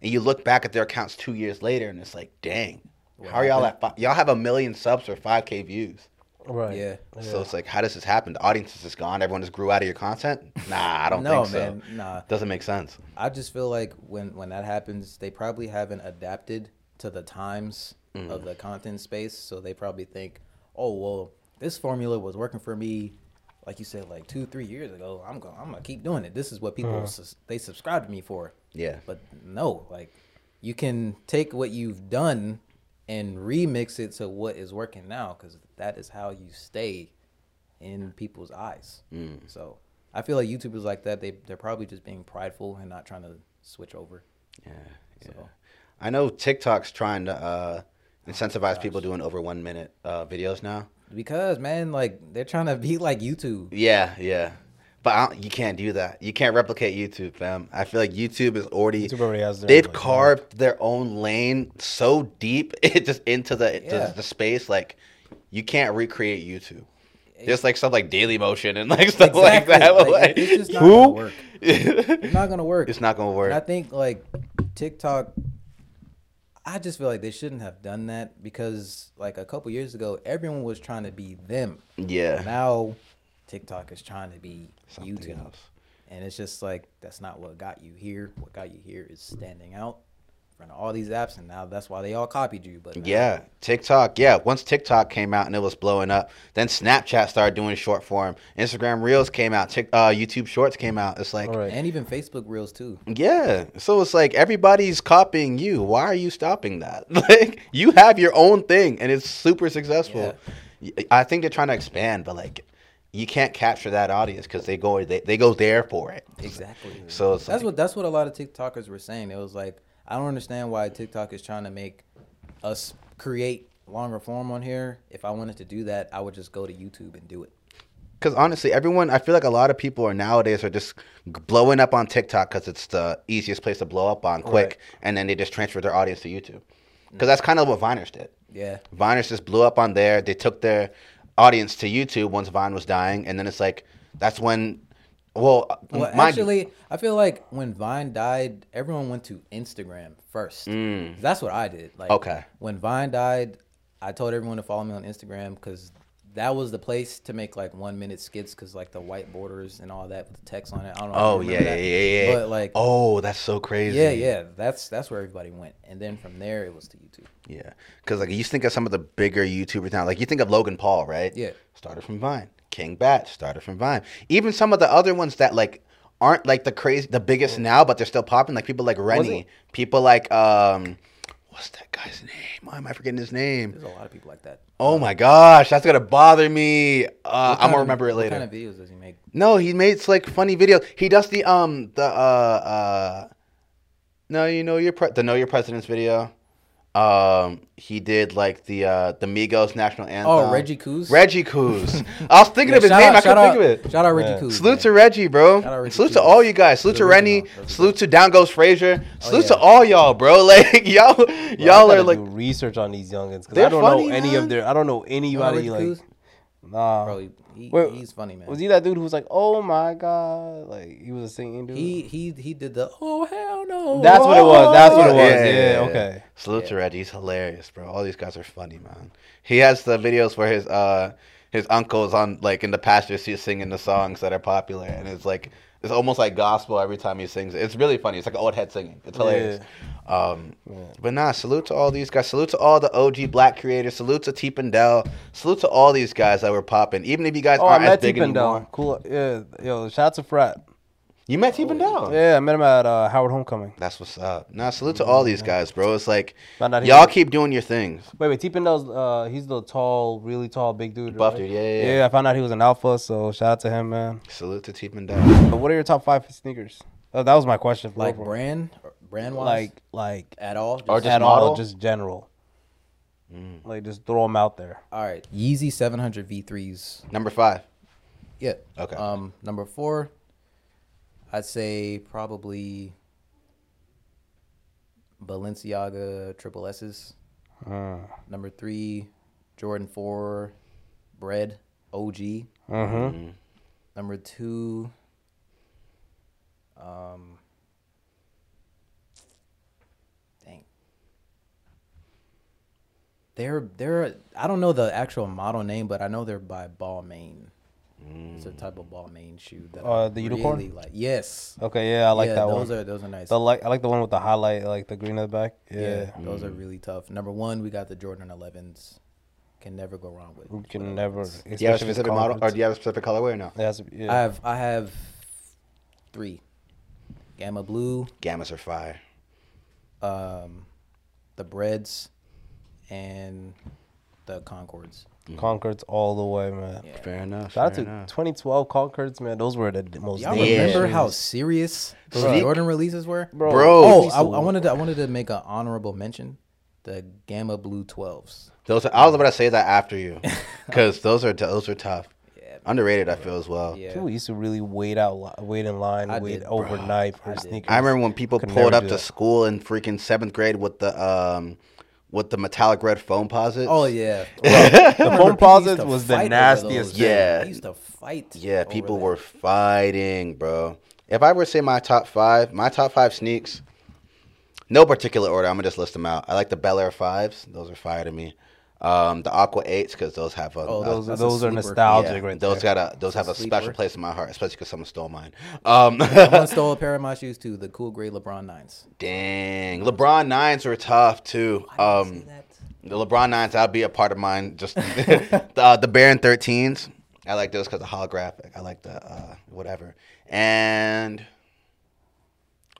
Speaker 1: and you look back at their accounts two years later, and it's like, dang, how are y'all at? Fi- y'all have a million subs or 5k views.
Speaker 4: Right.
Speaker 3: yeah,
Speaker 1: So it's like, how does this happen? The audience is just gone. Everyone just grew out of your content. Nah, I don't
Speaker 3: no
Speaker 1: think so.
Speaker 3: man, nah.
Speaker 1: Doesn't make sense.
Speaker 3: I just feel like when when that happens, they probably haven't adapted to the times mm. of the content space. So they probably think, oh well, this formula was working for me, like you said, like two three years ago. I'm going, I'm gonna keep doing it. This is what people uh-huh. sus- they subscribe to me for.
Speaker 1: Yeah.
Speaker 3: But no, like you can take what you've done and remix it to what is working now, because that is how you stay in people's eyes. So I feel like YouTubers like that, they they're probably just being prideful and not trying to switch over.
Speaker 1: Yeah, yeah.
Speaker 3: So-
Speaker 1: I know TikTok's trying to uh, incentivize people doing over one minute uh, videos now.
Speaker 3: Because man, like they're trying to be like YouTube.
Speaker 1: Yeah, yeah. But I don't, you can't do that. You can't replicate YouTube, fam. I feel like YouTube is already.
Speaker 4: YouTube already has their,
Speaker 1: They've
Speaker 4: like,
Speaker 1: carved their own lane so deep, it just into the
Speaker 3: Yeah.
Speaker 1: the space. Like you can't recreate YouTube. Just like stuff like Dailymotion and like stuff like that.
Speaker 3: Like,
Speaker 1: Like,
Speaker 3: it's just not
Speaker 1: who?
Speaker 3: gonna work. It's not gonna work.
Speaker 1: It's not gonna work.
Speaker 3: And I think like TikTok, I just feel like they shouldn't have done that because like a couple years ago, everyone was trying to be them.
Speaker 1: yeah.
Speaker 3: Now, TikTok is trying to be
Speaker 1: Something
Speaker 3: YouTube,
Speaker 1: else.
Speaker 3: and it's just like that's not what got you here. What got you here is standing out in front of all these apps, and now that's why they all copied you. But now-
Speaker 1: Yeah, TikTok. Yeah, once TikTok came out and it was blowing up, then Snapchat started doing short form. Instagram Reels came out. Tik uh, YouTube Shorts came out. It's like,
Speaker 4: All right.
Speaker 3: and even Facebook Reels too.
Speaker 1: yeah. So it's like everybody's copying you. Why are you stopping that? Like you have your own thing and it's super successful. I think they're trying to expand, but like you can't capture that audience because they go they, they go there for it.
Speaker 3: Exactly.
Speaker 1: So it's
Speaker 3: That's
Speaker 1: like,
Speaker 3: what that's what a lot of TikTokers were saying. It was like I don't understand why TikTok is trying to make us create longer form on here. If I wanted to do that, I would just go to YouTube and do it.
Speaker 1: Because honestly, everyone, I feel like a lot of people are nowadays are just blowing up on TikTok because it's the easiest place to blow up on quick,
Speaker 4: Right.
Speaker 1: and then they just transfer their audience to YouTube. Because that's mm. kind of what Viners did.
Speaker 3: Yeah.
Speaker 1: Viners just blew up on there. They took their audience to YouTube once Vine was dying, and then it's like that's when, well,
Speaker 3: Well,
Speaker 1: you-
Speaker 3: actually, I feel like when Vine died, everyone went to Instagram first. That's what I did. Like,
Speaker 1: Mm. Okay.
Speaker 3: When Vine died, I told everyone to follow me on Instagram because that was the place to make like one minute skits because like the white borders and all that with the text on it. I don't know.
Speaker 1: oh yeah,
Speaker 3: that.
Speaker 1: yeah, yeah.
Speaker 3: But like,
Speaker 1: oh, that's so crazy.
Speaker 3: yeah, yeah, that's that's where everybody went, and then from there it was to YouTube.
Speaker 1: Yeah, because like you think of some of the bigger YouTubers now, like you think of Logan Paul, right?
Speaker 3: Yeah.
Speaker 1: started from Vine. King Bach started from Vine. Even some of the other ones that like aren't like the crazy, the biggest now, but they're still popping. Like people like Rennie, people like um, what's that guy's name? Why am I forgetting his name?
Speaker 3: There's a lot of people like that.
Speaker 1: Oh my gosh, that's gonna bother me. Uh, I'm gonna
Speaker 3: of-
Speaker 1: remember it later.
Speaker 3: what kind of videos does he make?
Speaker 1: No, he makes like funny videos. He does the um the uh uh no, you know your pre- the know your president's video. Um, he did like the uh the Migos national anthem.
Speaker 3: Oh, Reggie Couz?
Speaker 1: Reggie Couz. I was thinking
Speaker 3: Yeah,
Speaker 1: of his name.
Speaker 3: out-
Speaker 1: I
Speaker 3: shout
Speaker 1: couldn't
Speaker 3: out-
Speaker 1: think of it.
Speaker 3: Shout out Reggie
Speaker 4: Yeah.
Speaker 3: Couz.
Speaker 1: Salute
Speaker 3: man.
Speaker 1: to Reggie, bro.
Speaker 3: Shout out Reggie
Speaker 1: Salute to all you guys. Salute
Speaker 3: The
Speaker 1: to Rennie.
Speaker 3: original.
Speaker 1: Salute to Down Goes Frazier. Salute to
Speaker 3: yeah.
Speaker 1: all y'all, bro. Like y'all,
Speaker 4: Bro,
Speaker 1: y'all are like
Speaker 4: do research on these youngins because I don't
Speaker 1: funny,
Speaker 4: know any
Speaker 1: man.
Speaker 4: of their. I don't know anybody like.
Speaker 3: Couz?
Speaker 4: Nah,
Speaker 3: Bro, he, he,
Speaker 4: Wait,
Speaker 3: he's funny, man.
Speaker 4: was he that dude who was like, "Oh my god," like he was a singing dude?
Speaker 3: He he he did the oh hell no.
Speaker 4: That's what it was. That's what it was.
Speaker 1: Yeah,
Speaker 4: Yeah,
Speaker 1: yeah, yeah.
Speaker 4: okay.
Speaker 1: Salute to Reggie. He's hilarious, bro. All these guys are funny, man. He has the videos where his uh his uncle's on like in the pasture seat singing the songs that are popular, and it's like it's almost like gospel every time he sings. It's really funny. It's like old head singing. It's hilarious. Um, but nah, salute to all these guys. Salute to all the OG black creators. Salute to T Pendel. Salute to all these guys that were popping. Even if you guys
Speaker 4: Oh,
Speaker 1: aren't as
Speaker 4: met T
Speaker 1: big
Speaker 4: Pendel.
Speaker 1: anymore.
Speaker 4: Cool. Yeah, yo, shout out to Frat.
Speaker 1: You met T Bendel.
Speaker 4: Yeah, I met him at uh, Howard Homecoming.
Speaker 1: That's what's up. Nah, salute to all these guys, bro. It's like
Speaker 4: Found out he
Speaker 1: y'all
Speaker 4: was-
Speaker 1: keep doing your things.
Speaker 4: Wait, wait, T Pendel's uh he's the tall, really tall, big dude.
Speaker 1: Buff
Speaker 4: right?
Speaker 1: dude, yeah, yeah, yeah.
Speaker 4: I found out he was an alpha, so shout out to him, man.
Speaker 1: Salute to T Bendel.
Speaker 4: But what are your top five sneakers? Uh, that was my question. for
Speaker 3: Like
Speaker 4: overall.
Speaker 3: brand, brand wise,
Speaker 4: like like
Speaker 3: at all.
Speaker 1: Or
Speaker 3: Just-
Speaker 1: just
Speaker 4: at
Speaker 1: model?
Speaker 4: all, just general. Like just throw them out there.
Speaker 3: all right, Yeezy 700 V3s.
Speaker 1: Number five.
Speaker 3: Yeah.
Speaker 1: Okay.
Speaker 3: Um, number four, I'd say probably Balenciaga Triple S's.
Speaker 4: Uh,
Speaker 3: Number three, Jordan Four, Bread OG.
Speaker 4: mm-hmm.
Speaker 3: Number two, um, dang. They're they're I don't know the actual model name, but I know they're by Balmain. It's a type of Balmain shoe that
Speaker 4: Uh,
Speaker 3: I
Speaker 4: the unicorn?
Speaker 3: really like. Yes,
Speaker 4: Okay, yeah, I like
Speaker 3: yeah,
Speaker 4: that
Speaker 3: those
Speaker 4: one.
Speaker 3: are those are nice.
Speaker 4: The like I like the one with the highlight, like the green at the back.
Speaker 3: yeah,
Speaker 4: Yeah,
Speaker 3: those are really tough. Number one, we got the Jordan 11s. Can never go wrong with.
Speaker 4: you
Speaker 3: with
Speaker 4: can never.
Speaker 3: 11s.
Speaker 1: Do you have a
Speaker 4: especially if it's
Speaker 1: specific model, or do you have a specific colorway or no?
Speaker 4: It has be- yeah.
Speaker 3: I have I have three. Gamma blue,
Speaker 1: Gammas are fire.
Speaker 3: um, the breads, and the Concords.
Speaker 4: Concords all the way, man.
Speaker 3: Yeah.
Speaker 1: Fair enough.
Speaker 4: Shout out to
Speaker 1: enough.
Speaker 4: 2012 Concords, man. Those were the most.
Speaker 3: Y'all
Speaker 1: Yeah.
Speaker 3: remember how serious those Jordan releases were?
Speaker 4: bro?
Speaker 1: Bro.
Speaker 3: Oh, I, I wanted to I wanted to make an honorable mention. The Gamma Blue 12s.
Speaker 1: Those are, I was about to say that after you, because those are those are tough.
Speaker 3: Yeah.
Speaker 1: Underrated, I feel as well.
Speaker 3: Yeah.
Speaker 4: People used to really wait out, wait in line,
Speaker 3: I
Speaker 4: wait
Speaker 3: did,
Speaker 4: overnight for
Speaker 3: I did.
Speaker 4: sneakers.
Speaker 1: I remember when people
Speaker 4: Could
Speaker 1: pulled up to
Speaker 4: that.
Speaker 1: school in freaking seventh grade with the um with the metallic red Foamposites.
Speaker 3: Oh yeah.
Speaker 4: the
Speaker 3: Foamposites
Speaker 4: was the nastiest.
Speaker 1: Yeah.
Speaker 3: They used to fight.
Speaker 1: Yeah, people
Speaker 3: that.
Speaker 1: were fighting, bro. If I were to say my top five, my top five sneaks, no particular order. I'm gonna just list them out. I like the Bel Air fives; those are fire to me. Um, the Aqua Eights because those have a
Speaker 3: Oh,
Speaker 1: a-
Speaker 4: Those,
Speaker 3: That's a
Speaker 4: those are nostalgic,
Speaker 1: yeah,
Speaker 4: right
Speaker 1: those
Speaker 4: there.
Speaker 1: got a those have a
Speaker 3: a
Speaker 1: special place in my heart, especially because someone stole mine. Um,
Speaker 3: Someone stole a pair of my shoes too. The cool gray LeBron nines.
Speaker 1: dang, LeBron nines were tough too. Um, the LeBron nines, I'll be a part of mine. Just the uh, the Baron 13s. I like those because of holographic. I like the uh, whatever, and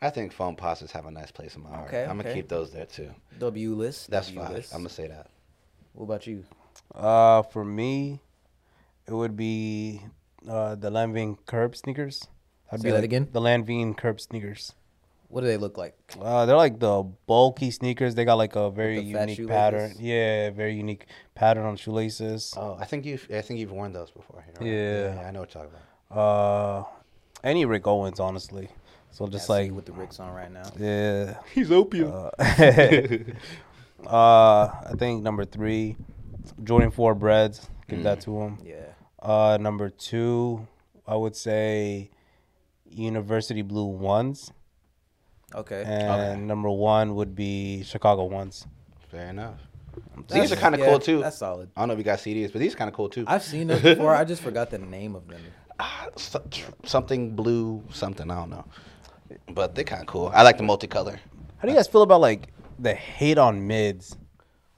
Speaker 1: I think Foamposites have a nice place in my heart.
Speaker 3: Okay,
Speaker 1: I'm gonna
Speaker 3: okay.
Speaker 1: keep those there too.
Speaker 3: W list.
Speaker 1: That's
Speaker 3: W
Speaker 1: fine. I'm gonna say that.
Speaker 3: What about you?
Speaker 4: Uh, for me, it would be uh, the Lanvin curb sneakers. I'd
Speaker 3: Say that
Speaker 4: like
Speaker 3: again?
Speaker 4: The Lanvin curb sneakers.
Speaker 3: What do they look like?
Speaker 4: Uh, they're like the bulky sneakers. They got like a very
Speaker 3: the fat
Speaker 4: unique
Speaker 3: shoelaces?
Speaker 4: pattern. Yeah, very unique pattern on shoelaces.
Speaker 1: Oh, I think you've I think you've worn those before. Here,
Speaker 4: Yeah.
Speaker 1: I know what you're talking about.
Speaker 4: Uh, any Rick Owens, honestly. So just
Speaker 3: I see
Speaker 4: like
Speaker 3: you with the Ricks on right now.
Speaker 4: yeah.
Speaker 1: He's opium.
Speaker 4: Uh, uh, I think number three, Jordan Four breads. Give that to him.
Speaker 3: Yeah.
Speaker 4: Uh, number two, I would say University Blue ones,
Speaker 3: Okay.
Speaker 4: and number one would be Chicago ones.
Speaker 1: Fair enough.
Speaker 3: That's-
Speaker 1: these are kind of
Speaker 3: yeah,
Speaker 1: cool too.
Speaker 3: That's solid.
Speaker 1: I don't know if you got CDs, but these are kind of cool too.
Speaker 3: I've seen those before. I just forgot the name of them.
Speaker 1: Ah, so- something blue, something I don't know, but they're kind of cool. I like the multicolor.
Speaker 4: How do you guys feel about like the hate on mids?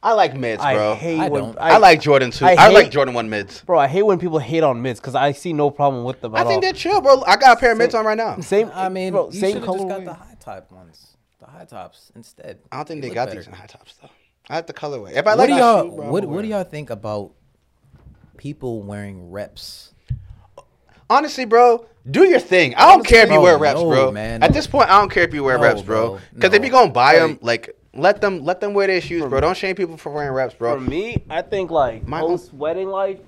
Speaker 1: I like mids, bro.
Speaker 4: I hate
Speaker 3: I
Speaker 4: when
Speaker 3: don't.
Speaker 1: I, like Jordan too. I,
Speaker 4: I
Speaker 1: like Jordan one mids.
Speaker 4: bro. I hate when people hate on mids because I see no problem with them.
Speaker 1: I think
Speaker 4: all.
Speaker 1: they're chill, bro. I got a pair of mids on right now.
Speaker 4: same.
Speaker 3: I mean,
Speaker 4: bro,
Speaker 3: you
Speaker 4: same
Speaker 3: should have just got the high top ones, the high tops instead.
Speaker 1: I don't think they
Speaker 3: look
Speaker 1: got
Speaker 3: better.
Speaker 1: these in high tops though. I have the colorway. If I
Speaker 3: What
Speaker 1: like
Speaker 3: do y'all
Speaker 1: shoe, bro,
Speaker 3: what What do y'all think about people wearing reps?
Speaker 1: Honestly, bro, do your thing. I don't care if you
Speaker 3: bro,
Speaker 1: wear reps,
Speaker 3: no,
Speaker 1: bro.
Speaker 3: man.
Speaker 1: At this point, I don't care if you wear
Speaker 3: No,
Speaker 1: reps, bro.
Speaker 3: bro.
Speaker 1: Because if
Speaker 3: No.
Speaker 1: you gonna buy them, like let them let them wear their shoes, bro. Don't shame people for wearing reps, bro.
Speaker 4: For me, I think like
Speaker 1: My-
Speaker 4: post wedding life,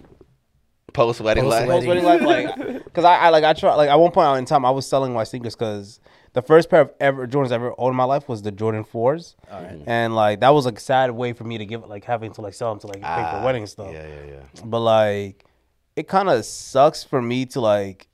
Speaker 1: Post wedding life.
Speaker 3: Post-wedding.
Speaker 4: life, like, because I, I like I try like at one point out in time I was selling my sneakers because the first pair of ever Jordans I ever owned in my life was the Jordan fours,
Speaker 3: right.
Speaker 4: and like that was like a sad way for me to give like having to like sell them to like pay
Speaker 1: Ah,
Speaker 4: for wedding and stuff.
Speaker 1: Yeah, yeah, yeah.
Speaker 4: But like, it kind of sucks for me to like,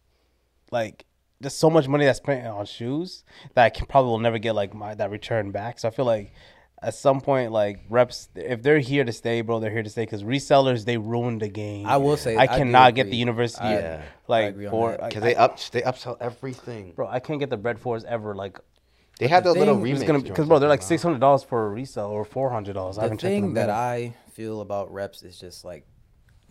Speaker 4: like, there's so much money that's spent on shoes that I can probably will never get like my that return back. So I feel like at some point, like reps, if they're here to stay, bro, they're here to stay. Because resellers, they ruined the game.
Speaker 3: I will say,
Speaker 4: I
Speaker 3: I
Speaker 4: cannot get the university,
Speaker 3: I-
Speaker 1: Yeah.
Speaker 4: like for
Speaker 1: Because they up they upsell everything.
Speaker 4: bro, I can't get the bread fours ever. Like,
Speaker 1: They have those little
Speaker 3: thing-
Speaker 1: remix.
Speaker 4: gonna because bro, they're like six hundred dollars for a resell or four hundred dollars. I
Speaker 3: The
Speaker 4: haven't checked them
Speaker 3: thing that
Speaker 4: better.
Speaker 3: I feel about reps is just like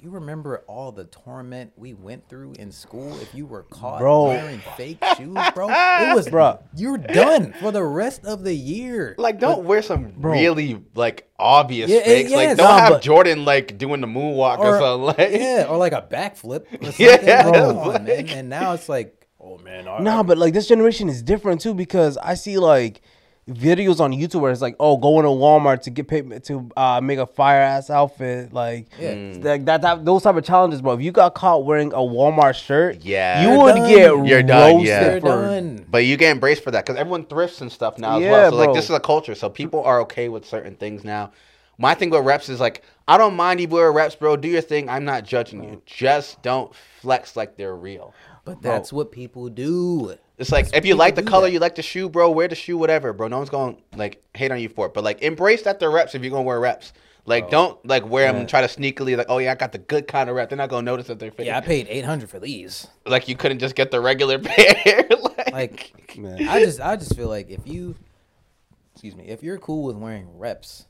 Speaker 3: You remember all the torment we went through in school if you were caught
Speaker 4: Bro.
Speaker 3: wearing fake shoes, bro? It was,
Speaker 4: Bro.
Speaker 3: You're done for the rest of the year.
Speaker 1: Like, don't wear some really like obvious
Speaker 3: Yeah, it-
Speaker 1: fakes.
Speaker 3: yes.
Speaker 1: like, don't
Speaker 3: Nah,
Speaker 1: have
Speaker 4: but-
Speaker 1: Jordan like doing the moonwalk or,
Speaker 3: or
Speaker 1: something. Like,
Speaker 3: yeah, or like a backflip. Or something.
Speaker 1: Yeah,
Speaker 3: Like,
Speaker 1: like-
Speaker 3: on, man. And now it's like, oh man, I,
Speaker 4: Nah, but like this generation is different too because I see like videos on YouTube where it's like, oh, going to Walmart to get paid to uh, make a fire ass outfit, like
Speaker 3: Yeah.
Speaker 4: it's like that, that those type of challenges, bro. If you got caught wearing a Walmart shirt,
Speaker 1: Yeah.
Speaker 4: you
Speaker 1: You're
Speaker 4: would
Speaker 3: done.
Speaker 4: get
Speaker 1: You're done, yeah.
Speaker 3: You're
Speaker 4: for-
Speaker 3: done.
Speaker 1: But you get embraced for that because everyone thrifts and stuff now as
Speaker 4: Yeah,
Speaker 1: well. So like this is a culture. So people are okay with certain things now. My thing with reps is like I don't mind you wear reps, bro. Do your thing. I'm not judging you. Just don't flex like they're real.
Speaker 3: But that's what people do.
Speaker 1: It's like
Speaker 3: That's
Speaker 1: if you like the color,
Speaker 3: that.
Speaker 1: you like the shoe, bro. Wear the shoe, whatever, bro. No one's going to like hate on you for it. But like embrace that they're reps if you're gonna wear reps. Like don't like wear them and try to sneakily like, oh yeah, I got the good kind of rep. They're not gonna notice that they're fake.
Speaker 3: Yeah, I paid eight hundred for these.
Speaker 1: like you couldn't just get the regular pair. like,
Speaker 3: Like,
Speaker 4: Man.
Speaker 3: I just, I just feel like if you, excuse me, if you're cool with wearing reps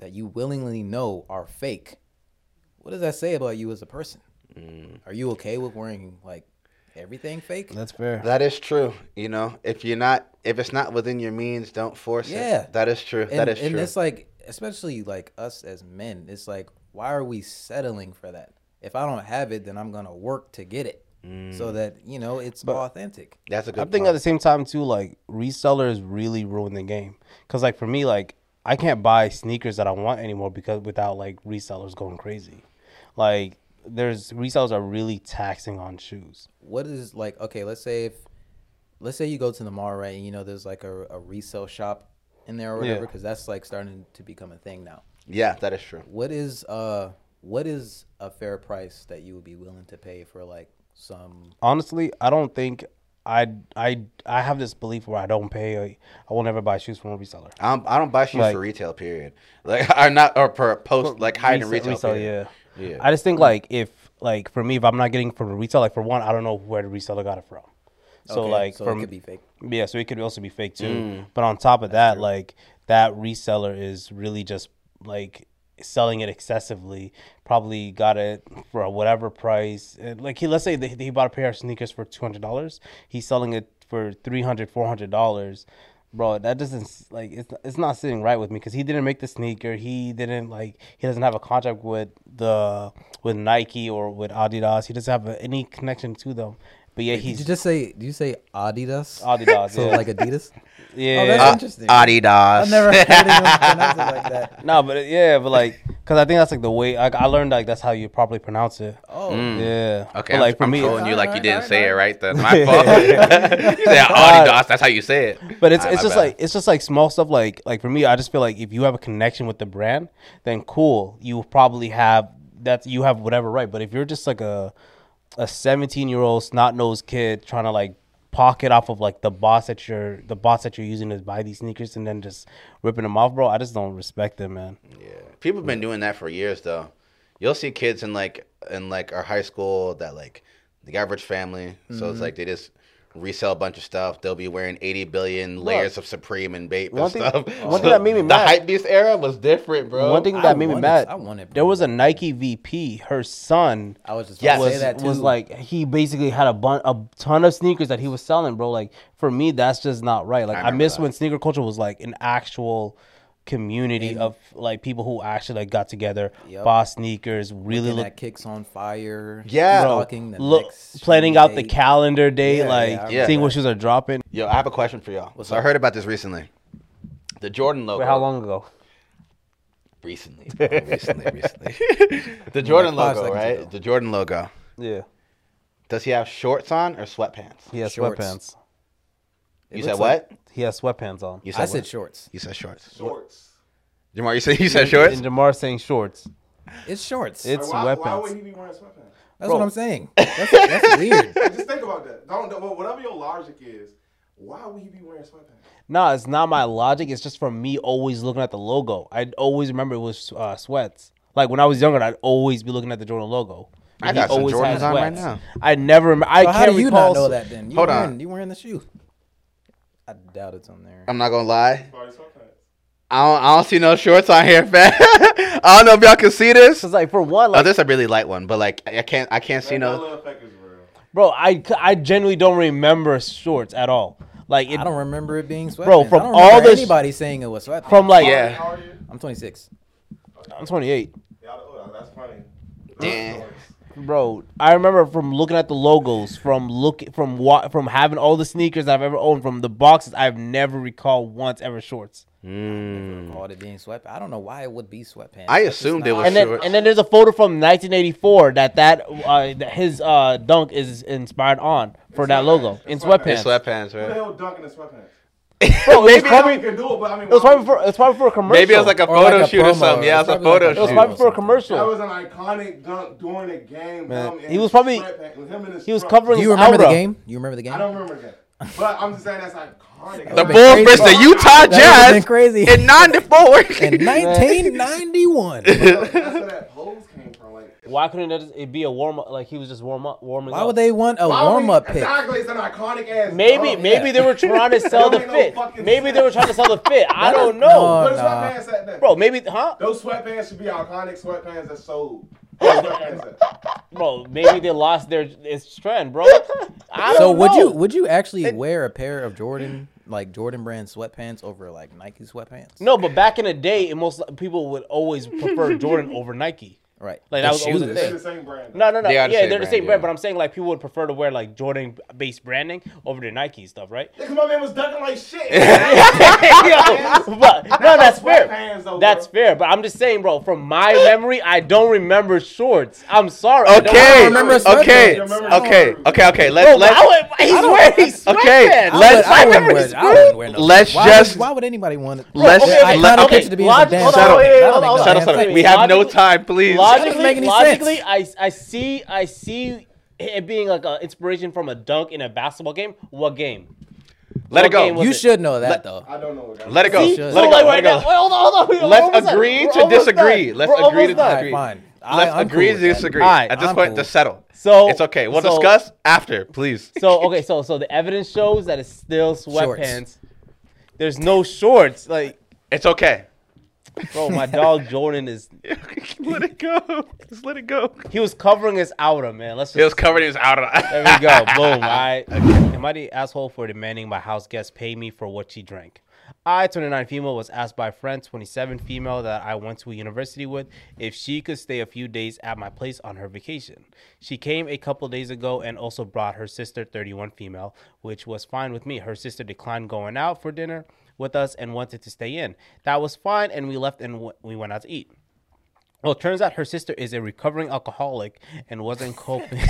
Speaker 3: that you willingly know are fake, what does that say about you as a person?
Speaker 1: Mm.
Speaker 3: Are you okay with wearing like everything fake?
Speaker 4: That's fair.
Speaker 1: That is true. You know, if you're not, if it's not within your means, don't force
Speaker 3: Yeah.
Speaker 1: it. Yeah, that is true.
Speaker 3: and,
Speaker 1: that is
Speaker 3: and
Speaker 1: true.
Speaker 3: And it's like, especially like us as men, it's like, why are we settling for that? If I don't have it, then I'm gonna work to get it,
Speaker 1: Mm.
Speaker 3: so that you know it's authentic.
Speaker 1: That's a good.
Speaker 4: Thing I think at the same time too, like resellers really ruin the game. Cause like for me, like I can't buy sneakers that I want anymore because without like resellers going crazy. Like there's resellers are really taxing on shoes.
Speaker 3: what is like okay let's say if let's say you go to the mall right and you know there's like a, a resale shop in there or whatever
Speaker 4: Yeah.
Speaker 3: because that's like starting to become a thing now
Speaker 1: yeah, that is true.
Speaker 3: what is uh what is a fair price that you would be willing to pay for like some
Speaker 4: Honestly, I don't think I I I have this belief where I don't pay. I will never buy shoes from a reseller.
Speaker 1: I don't, I don't buy shoes
Speaker 4: Like-
Speaker 1: for retail. Period. Like, or not, or per post, like hide in
Speaker 4: Resell-
Speaker 1: retail.
Speaker 4: resell, yeah.
Speaker 1: Yeah.
Speaker 4: I just think like if like for me, if I'm not getting from the retail, like for one, I don't know where the reseller got it from. So
Speaker 3: okay,
Speaker 4: like
Speaker 3: so
Speaker 4: for
Speaker 3: it could be fake
Speaker 4: Yeah, so it could also be fake too.
Speaker 1: Mm.
Speaker 4: But on top of that, like that reseller is really just like selling it excessively. Probably got it for whatever price. Like he, let's say that he bought a pair of sneakers for two hundred dollars. He's selling it for 300 400 dollars. Bro, that doesn't like it's it's not sitting right with me because he didn't make the sneaker. He didn't like he doesn't have a contract with the with Nike or with Adidas. He doesn't have a, any connection to them. But yeah,
Speaker 3: did
Speaker 4: he's
Speaker 3: you just say did you say adidas
Speaker 4: Adidas.
Speaker 3: so
Speaker 4: yeah.
Speaker 3: like adidas
Speaker 4: yeah.
Speaker 3: oh that's
Speaker 1: Uh,
Speaker 3: interesting
Speaker 1: Adidas.
Speaker 3: i've never heard anyone pronounce it like that
Speaker 4: No, but yeah, but like, cause I think that's like the way like, I learned like that's how you properly pronounce it.
Speaker 3: oh
Speaker 4: Yeah.
Speaker 1: Okay,
Speaker 4: But,
Speaker 1: I'm,
Speaker 4: like for
Speaker 1: I'm
Speaker 4: me,
Speaker 1: trolling you like you didn't
Speaker 3: alright,
Speaker 1: say it right. Then my fault. you said Adidas. That's how you say it.
Speaker 4: but it's
Speaker 1: Alright,
Speaker 4: it's just
Speaker 1: bad.
Speaker 4: like it's just like small stuff. Like like for me, I just feel like if you have a connection with the brand, then cool. You probably have that. You have whatever right. But if you're just like a a 17 year old snot nosed kid trying to like pocket off of like the boss that you're the boss that you're using to buy these sneakers and then just ripping them off, bro. I just don't respect them, man.
Speaker 1: Yeah, people have been doing that for years though. You'll see kids in like in like our high school that like the average family. So
Speaker 3: Mm-hmm.
Speaker 1: it's like they just resell a bunch of stuff. They'll be wearing eighty billion layers of Supreme and Bape
Speaker 4: One
Speaker 1: and
Speaker 4: thing-
Speaker 1: stuff.
Speaker 4: one thing that made me mad-
Speaker 1: hype beast era was different, bro.
Speaker 4: One thing
Speaker 3: I
Speaker 4: that made me
Speaker 3: wanted-
Speaker 4: mad,
Speaker 3: I wanted
Speaker 4: there was a Nike VP. Her son
Speaker 3: i was just
Speaker 1: Yes.
Speaker 4: was,
Speaker 3: say that too
Speaker 4: was like he basically had a bun- a ton of sneakers that he was selling, bro. Like for me, that's just not right. Like
Speaker 1: I
Speaker 4: I, miss
Speaker 1: that.
Speaker 4: when sneaker culture was like an actual community of like people who actually like got together,
Speaker 3: Yep.
Speaker 4: bought sneakers, really
Speaker 3: Looking
Speaker 4: look,
Speaker 3: at KicksOnFire
Speaker 1: Yeah.
Speaker 4: bro,
Speaker 3: the
Speaker 4: look planning
Speaker 3: shoe
Speaker 4: out the calendar day,
Speaker 3: Yeah,
Speaker 4: like
Speaker 3: yeah, I
Speaker 1: remember
Speaker 4: seeing what shoes are dropping.
Speaker 1: Yo, I have a question for y'all. What's so I heard about this recently. The Jordan logo.
Speaker 4: Wait, how long ago?
Speaker 1: Recently, bro. recently, recently. the Jordan
Speaker 3: five
Speaker 1: logo, right?
Speaker 3: ago.
Speaker 1: The Jordan logo.
Speaker 4: Yeah,
Speaker 1: Does he have shorts on or sweatpants?
Speaker 4: he has
Speaker 3: Shorts.
Speaker 4: sweatpants.
Speaker 3: It
Speaker 1: you said
Speaker 3: looks
Speaker 1: what?
Speaker 3: Like-
Speaker 4: He has sweatpants on.
Speaker 1: You
Speaker 3: i said
Speaker 1: what?
Speaker 3: shorts
Speaker 1: You said shorts.
Speaker 5: Shorts.
Speaker 1: Jamar, you said you said shorts.
Speaker 4: And Jamar saying shorts.
Speaker 3: it's shorts
Speaker 4: It's
Speaker 5: Like, why,
Speaker 4: sweatpants.
Speaker 5: why would he be wearing sweatpants?
Speaker 3: that's
Speaker 4: bro.
Speaker 3: what i'm saying that's, that's weird
Speaker 5: just think about that. Don't, don't whatever your logic is. Why would he be wearing sweatpants?
Speaker 4: No, it's not my logic. It's just from me always looking at the logo. I'd always remember it was uh, sweats. Like when I was younger, I'd always be looking at the Jordan logo.
Speaker 1: I
Speaker 4: And
Speaker 1: got
Speaker 4: he
Speaker 1: some
Speaker 4: always
Speaker 1: Jordans on right now.
Speaker 4: I never. Rem- I
Speaker 3: So
Speaker 4: can't
Speaker 3: how do you
Speaker 4: recall.
Speaker 3: not know that then? You
Speaker 1: Hold
Speaker 3: wearing,
Speaker 1: on.
Speaker 3: You wearing the shoe? I doubt it's on there.
Speaker 1: I'm not gonna lie. I don't, I don't see no shorts on here, fam. I don't know if y'all can see this.
Speaker 4: It's like for one,
Speaker 1: oh,
Speaker 4: like
Speaker 1: this is a really light one, but like I can't, I can't see no.
Speaker 5: little effect is real.
Speaker 4: bro, I I genuinely don't remember shorts at all. Like it,
Speaker 3: I don't remember it being sweatpants.
Speaker 4: Bro, from
Speaker 3: I don't
Speaker 4: all
Speaker 3: remember
Speaker 4: the
Speaker 3: anybody saying it was sweatpants.
Speaker 4: from like
Speaker 1: Yeah.
Speaker 5: How are you?
Speaker 3: I'm 26.
Speaker 4: I'm 28.
Speaker 5: Yeah, oh, that's funny.
Speaker 1: Damn.
Speaker 4: Bro, I remember from looking at the logos, from look from what from having all the sneakers I've ever owned, from the boxes, I've never recalled once ever shorts.
Speaker 1: Mm.
Speaker 3: Called it being sweatpants. I don't know why it would be sweatpants.
Speaker 1: I
Speaker 3: That's just
Speaker 1: assumed it
Speaker 3: not-
Speaker 1: was
Speaker 4: And then
Speaker 1: shorts.
Speaker 4: and then there's a photo from 1984 that that, uh, that his uh, dunk is inspired on for that logo in
Speaker 5: It's
Speaker 4: sweatpants.
Speaker 1: It's sweatpants,
Speaker 5: Who the hell dunk in sweatpants?
Speaker 4: Bro, it was
Speaker 5: Maybe
Speaker 4: probably
Speaker 5: you can do it, but I mean,
Speaker 4: it was
Speaker 5: why
Speaker 4: probably for it's probably for a commercial.
Speaker 1: Maybe it was like a
Speaker 3: Or like
Speaker 1: photo
Speaker 3: a
Speaker 1: shoot or something. Yeah, it was a
Speaker 3: It's probably
Speaker 1: photo
Speaker 3: like a
Speaker 4: it was probably for a commercial.
Speaker 5: That was an iconic dunk during the game.
Speaker 4: Man, he was probably-
Speaker 5: with him in his
Speaker 4: He was
Speaker 5: trunks.
Speaker 4: covering
Speaker 3: Do you
Speaker 4: his
Speaker 3: remember the game? You remember the game?
Speaker 5: I don't remember that. But I'm just saying that's iconic.
Speaker 1: The
Speaker 3: That'd
Speaker 1: Bulls
Speaker 3: crazy.
Speaker 1: versus the Utah
Speaker 3: That
Speaker 1: Jazz
Speaker 3: crazy.
Speaker 1: in '94.
Speaker 3: In 1991.
Speaker 5: That's where that pose came from. Like,
Speaker 4: Why couldn't it, it be a warm up? Like he was just warm up, warming up.
Speaker 3: Why
Speaker 4: up.
Speaker 3: would they want a
Speaker 5: why
Speaker 3: warm up pick?
Speaker 5: Exactly, it's an iconic ass.
Speaker 4: Maybe
Speaker 5: dunk.
Speaker 4: maybe
Speaker 3: yeah.
Speaker 4: they were trying to sell the
Speaker 5: Don't no
Speaker 4: fit.
Speaker 5: fucking
Speaker 4: Maybe they were trying to sell the fit. I don't
Speaker 3: is-
Speaker 4: know,
Speaker 3: no.
Speaker 5: Put a
Speaker 3: nah.
Speaker 5: sweatpants at that.
Speaker 4: bro. Maybe huh?
Speaker 5: Those sweatpants should be iconic sweatpants that sold. Those sweatpants at.
Speaker 4: Bro, maybe they lost their its trend, bro. I don't
Speaker 3: So would
Speaker 4: know.
Speaker 3: you would you actually wear a pair of Jordan like Jordan brand sweatpants over like Nike sweatpants?
Speaker 4: No, but back in the day, most people would always prefer Jordan over Nike.
Speaker 3: Right.
Speaker 4: Like
Speaker 3: The
Speaker 4: that was always a
Speaker 3: shoes.
Speaker 5: They're
Speaker 4: thing.
Speaker 5: the same brand.
Speaker 4: No, no, no.
Speaker 1: They
Speaker 4: yeah,
Speaker 1: the
Speaker 4: they're the
Speaker 1: brand,
Speaker 4: same brand,
Speaker 1: yeah.
Speaker 4: but I'm saying like people would prefer to wear like Jordan based branding over the Nike stuff, right?
Speaker 5: Because my man was dunking like shit.
Speaker 4: Yo, but no, that's fair.
Speaker 5: sweatpants, though,
Speaker 4: That's
Speaker 5: bro.
Speaker 4: fair. But I'm just saying, bro. From my memory, I don't remember shorts. I'm sorry. I don't
Speaker 1: Okay,
Speaker 3: remember
Speaker 1: okay, okay, okay, okay. Let's
Speaker 4: but
Speaker 1: let's
Speaker 4: would, he's wearing sweatpants.
Speaker 1: Okay, let's-
Speaker 3: would, I
Speaker 4: My
Speaker 3: wouldn't wear, I wouldn't wear no
Speaker 1: Let's
Speaker 3: why
Speaker 1: just-
Speaker 3: Would, why would anybody want it?
Speaker 1: let's
Speaker 4: okay,
Speaker 3: I
Speaker 1: let-
Speaker 3: kind of
Speaker 4: okay,
Speaker 3: picture to be
Speaker 4: log-
Speaker 3: some damn
Speaker 1: Settle.
Speaker 4: wait, wait, hold on,
Speaker 3: That
Speaker 4: hold
Speaker 3: don't
Speaker 4: on.
Speaker 1: settle,
Speaker 3: make no
Speaker 1: settle.
Speaker 3: sense.
Speaker 1: We have no time, please.
Speaker 4: Logically,
Speaker 3: make any
Speaker 4: logically,
Speaker 3: sense.
Speaker 4: I I see I see it being like an inspiration from a dunk in a basketball game. What game?
Speaker 1: Let it
Speaker 4: What game
Speaker 1: go.
Speaker 3: You
Speaker 4: it?
Speaker 3: should know that
Speaker 1: Let-
Speaker 3: though.
Speaker 5: I don't know what
Speaker 1: Let it go.
Speaker 3: See?
Speaker 1: Let
Speaker 4: so
Speaker 1: it
Speaker 4: like
Speaker 1: go. Let
Speaker 4: right
Speaker 1: it
Speaker 4: now, wait,
Speaker 1: go.
Speaker 4: hold on, hold on. We're
Speaker 1: Let's agree to disagree.
Speaker 4: done.
Speaker 1: Let's
Speaker 4: We're
Speaker 1: agree to
Speaker 4: done.
Speaker 3: All right,
Speaker 1: disagree.
Speaker 3: fine. I,
Speaker 1: Let's
Speaker 3: I'm
Speaker 1: agree
Speaker 3: cool
Speaker 1: to disagree.
Speaker 4: All right,
Speaker 1: At this
Speaker 3: I'm
Speaker 1: point,
Speaker 3: cool.
Speaker 1: just settle.
Speaker 4: So
Speaker 1: It's okay. We'll
Speaker 4: so-
Speaker 1: discuss after, please.
Speaker 4: So okay, so so the evidence shows that it's still sweatpants. There's no shorts. Like,
Speaker 1: It's okay.
Speaker 4: bro, my dog Jordan is.
Speaker 1: let it go. Just let it go.
Speaker 4: He was covering his outer man. Let's just.
Speaker 1: He was covering his was out of.
Speaker 4: There we go. Boom. I am I the asshole for demanding my house guest pay me for what she drank? I, 29 female, was asked by a friend, 27 female, that I went to a university with, if she could stay a few days at my place on her vacation. She came a couple days ago and also brought her sister, 31 female, which was fine with me. Her sister declined going out for dinner with us and wanted to stay in. That was fine, and we left and w- we went out to eat. Well, it turns out her sister is a recovering alcoholic and wasn't coping.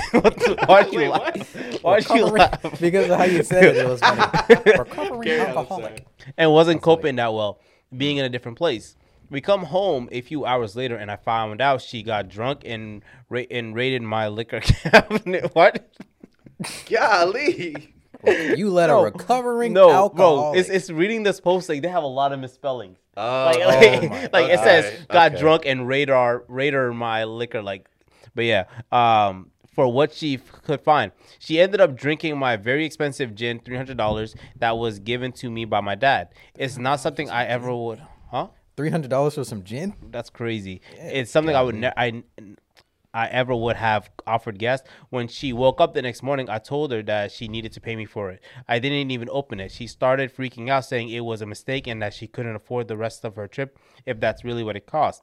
Speaker 4: Why'd you laugh? Why'd you laugh?
Speaker 3: because of how you said it, it was funny. Recovering alcoholic.
Speaker 4: and wasn't coping that well, being in a different place. We come home a few hours later, and I found out she got drunk and ra- and raided my liquor cabinet. What?
Speaker 1: Golly.
Speaker 3: You let
Speaker 4: No.
Speaker 3: a recovering
Speaker 4: No,
Speaker 3: alcoholic.
Speaker 4: bro. It's it's reading this post like they have a lot of misspellings.
Speaker 1: Oh,
Speaker 4: like
Speaker 1: oh
Speaker 4: like,
Speaker 1: my-
Speaker 4: like it says got
Speaker 1: okay.
Speaker 4: drunk and radar radar my liquor like but yeah um for what she f- could find she ended up drinking my very expensive gin $300 that was given to me by my dad it's not something i ever would huh
Speaker 3: Three hundred dollars for some gin.
Speaker 4: that's crazy it's something i would ne- i I ever would have offered guests. When she woke up the next morning, I told her that she needed to pay me for it. I didn't even open it. She started freaking out, saying it was a mistake and that she couldn't afford the rest of her trip if that's really what it cost.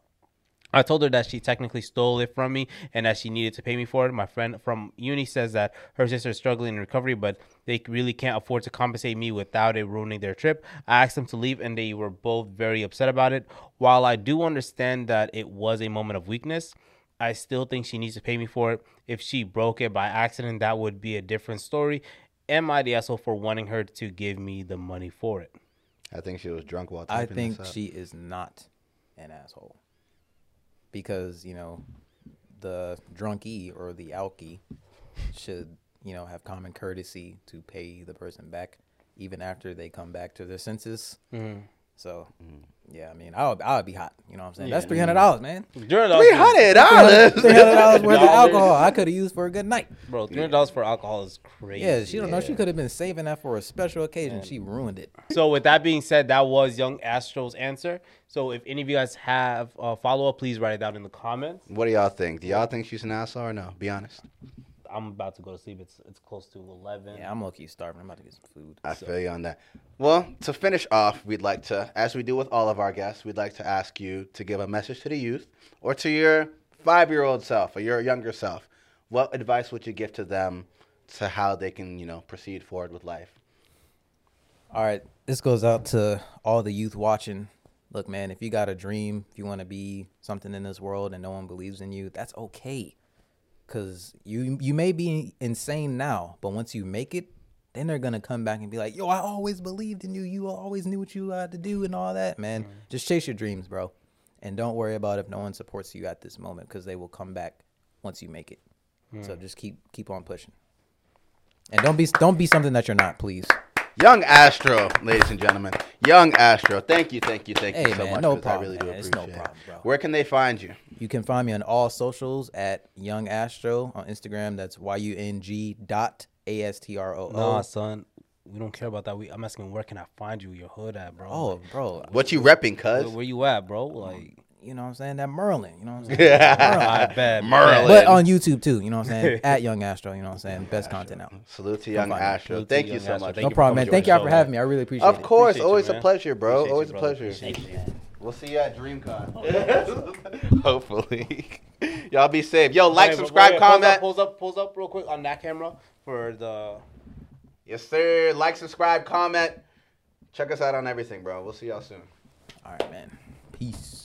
Speaker 4: I told her that she technically stole it from me and that she needed to pay me for it. My friend from uni says that her sister is struggling in recovery, but they really can't afford to compensate me without it ruining their trip. I asked them to leave and they were both very upset about it. While I do understand that it was a moment of weakness, I still think she needs to pay me for it. If she broke it by accident, that would be a different story. Am I the asshole for wanting her to give me the money for it?
Speaker 1: I think she was drunk while
Speaker 3: I
Speaker 1: typing
Speaker 3: think
Speaker 1: this up.
Speaker 3: she is not an asshole because you know the drunkie or the alkie should you know have common courtesy to pay the person back even after they come back to their senses. Mm-hmm. So,
Speaker 1: Mm.
Speaker 3: yeah, I mean, I would, I would be hot. You know what I'm saying? That's three hundred dollars, man.
Speaker 1: Three hundred dollars.
Speaker 3: Three hundred dollars worth of alcohol I could have used for a good night.
Speaker 4: bro. Three hundred dollars for alcohol is crazy.
Speaker 3: Yeah, she don't know. She could have been saving that for a special occasion. She ruined it.
Speaker 2: So with that being said, that was Yung Astroo's answer. So if any of you guys have a follow up, please write it down in the comments.
Speaker 1: What do y'all think? Do y'all think she's an asshole or no? Be honest.
Speaker 2: I'm about to go to sleep. It's it's close to eleven.
Speaker 3: Yeah, I'm low key starving. I'm about to get some food.
Speaker 1: I feel you on that. Well, to finish off, we'd like to, as we do with all of our guests, we'd like to ask you to give a message to the youth or to your five year old self or your younger self. What advice would you give to them to how they can, you know, proceed forward with life?
Speaker 3: All right, this goes out to all the youth watching. Look, man, if you got a dream, if you want to be something in this world and no one believes in you, that's okay. Cause you you may be insane now, but once you make it, then they're gonna come back and be like, "Yo, I always believed in you. You always knew what you had to do and all that, man. Mm-hmm. Just chase your dreams, bro, and don't worry about if no one supports you at this moment, because they will come back once you make it. So mm. just keep keep on pushing, and don't be don't be something that you're not, please.
Speaker 1: Yung Astroo, ladies and gentlemen. Yung Astroo. Thank you, thank you, thank you
Speaker 3: Hey,
Speaker 1: so
Speaker 3: man,
Speaker 1: much.
Speaker 3: no problem,
Speaker 1: I really do
Speaker 3: man. It's no problem, bro.
Speaker 1: Where can they find you?
Speaker 3: You can find me on all socials at Yung Astroo on Instagram. That's Y U N G dot A S T R O
Speaker 2: Nah,
Speaker 3: O.
Speaker 2: son. We don't care about that. We, I'm asking where can I find you? Your hood at, bro?
Speaker 3: Oh,
Speaker 2: Like,
Speaker 3: bro.
Speaker 1: What you repping,
Speaker 2: where,
Speaker 1: cuz?
Speaker 2: where you at, bro? Um, like,
Speaker 3: You know what I'm saying? That Merlin. You know what I'm saying? Yeah.
Speaker 2: I bet.
Speaker 1: Merlin.
Speaker 3: But on YouTube too. You know what I'm saying? at Yung Astroo. You know what I'm saying? Best content out.
Speaker 1: Salute to Young
Speaker 3: find me.
Speaker 1: Astro.
Speaker 2: Salute
Speaker 1: Thank you
Speaker 2: Young
Speaker 1: so
Speaker 2: Astro.
Speaker 1: much.
Speaker 2: Thank
Speaker 3: No
Speaker 2: you
Speaker 3: problem, man. Thank y'all for having
Speaker 2: man.
Speaker 3: me. I really appreciate
Speaker 1: Of
Speaker 3: it.
Speaker 1: Of course,
Speaker 2: Appreciate you,
Speaker 1: always a pleasure, bro.
Speaker 2: Appreciate you,
Speaker 1: always a pleasure.
Speaker 2: Appreciate you, man.
Speaker 1: We'll see you at DreamCon. Hopefully. Y'all be safe. Yo, like,
Speaker 2: Wait,
Speaker 1: subscribe,
Speaker 2: wait, pulls
Speaker 1: comment.
Speaker 2: Up, pulls up, pulls up real quick on that camera for the.
Speaker 1: Yes, sir. Like, subscribe, comment. Check us out on everything, bro. We'll see y'all soon.
Speaker 3: All right, man. Peace.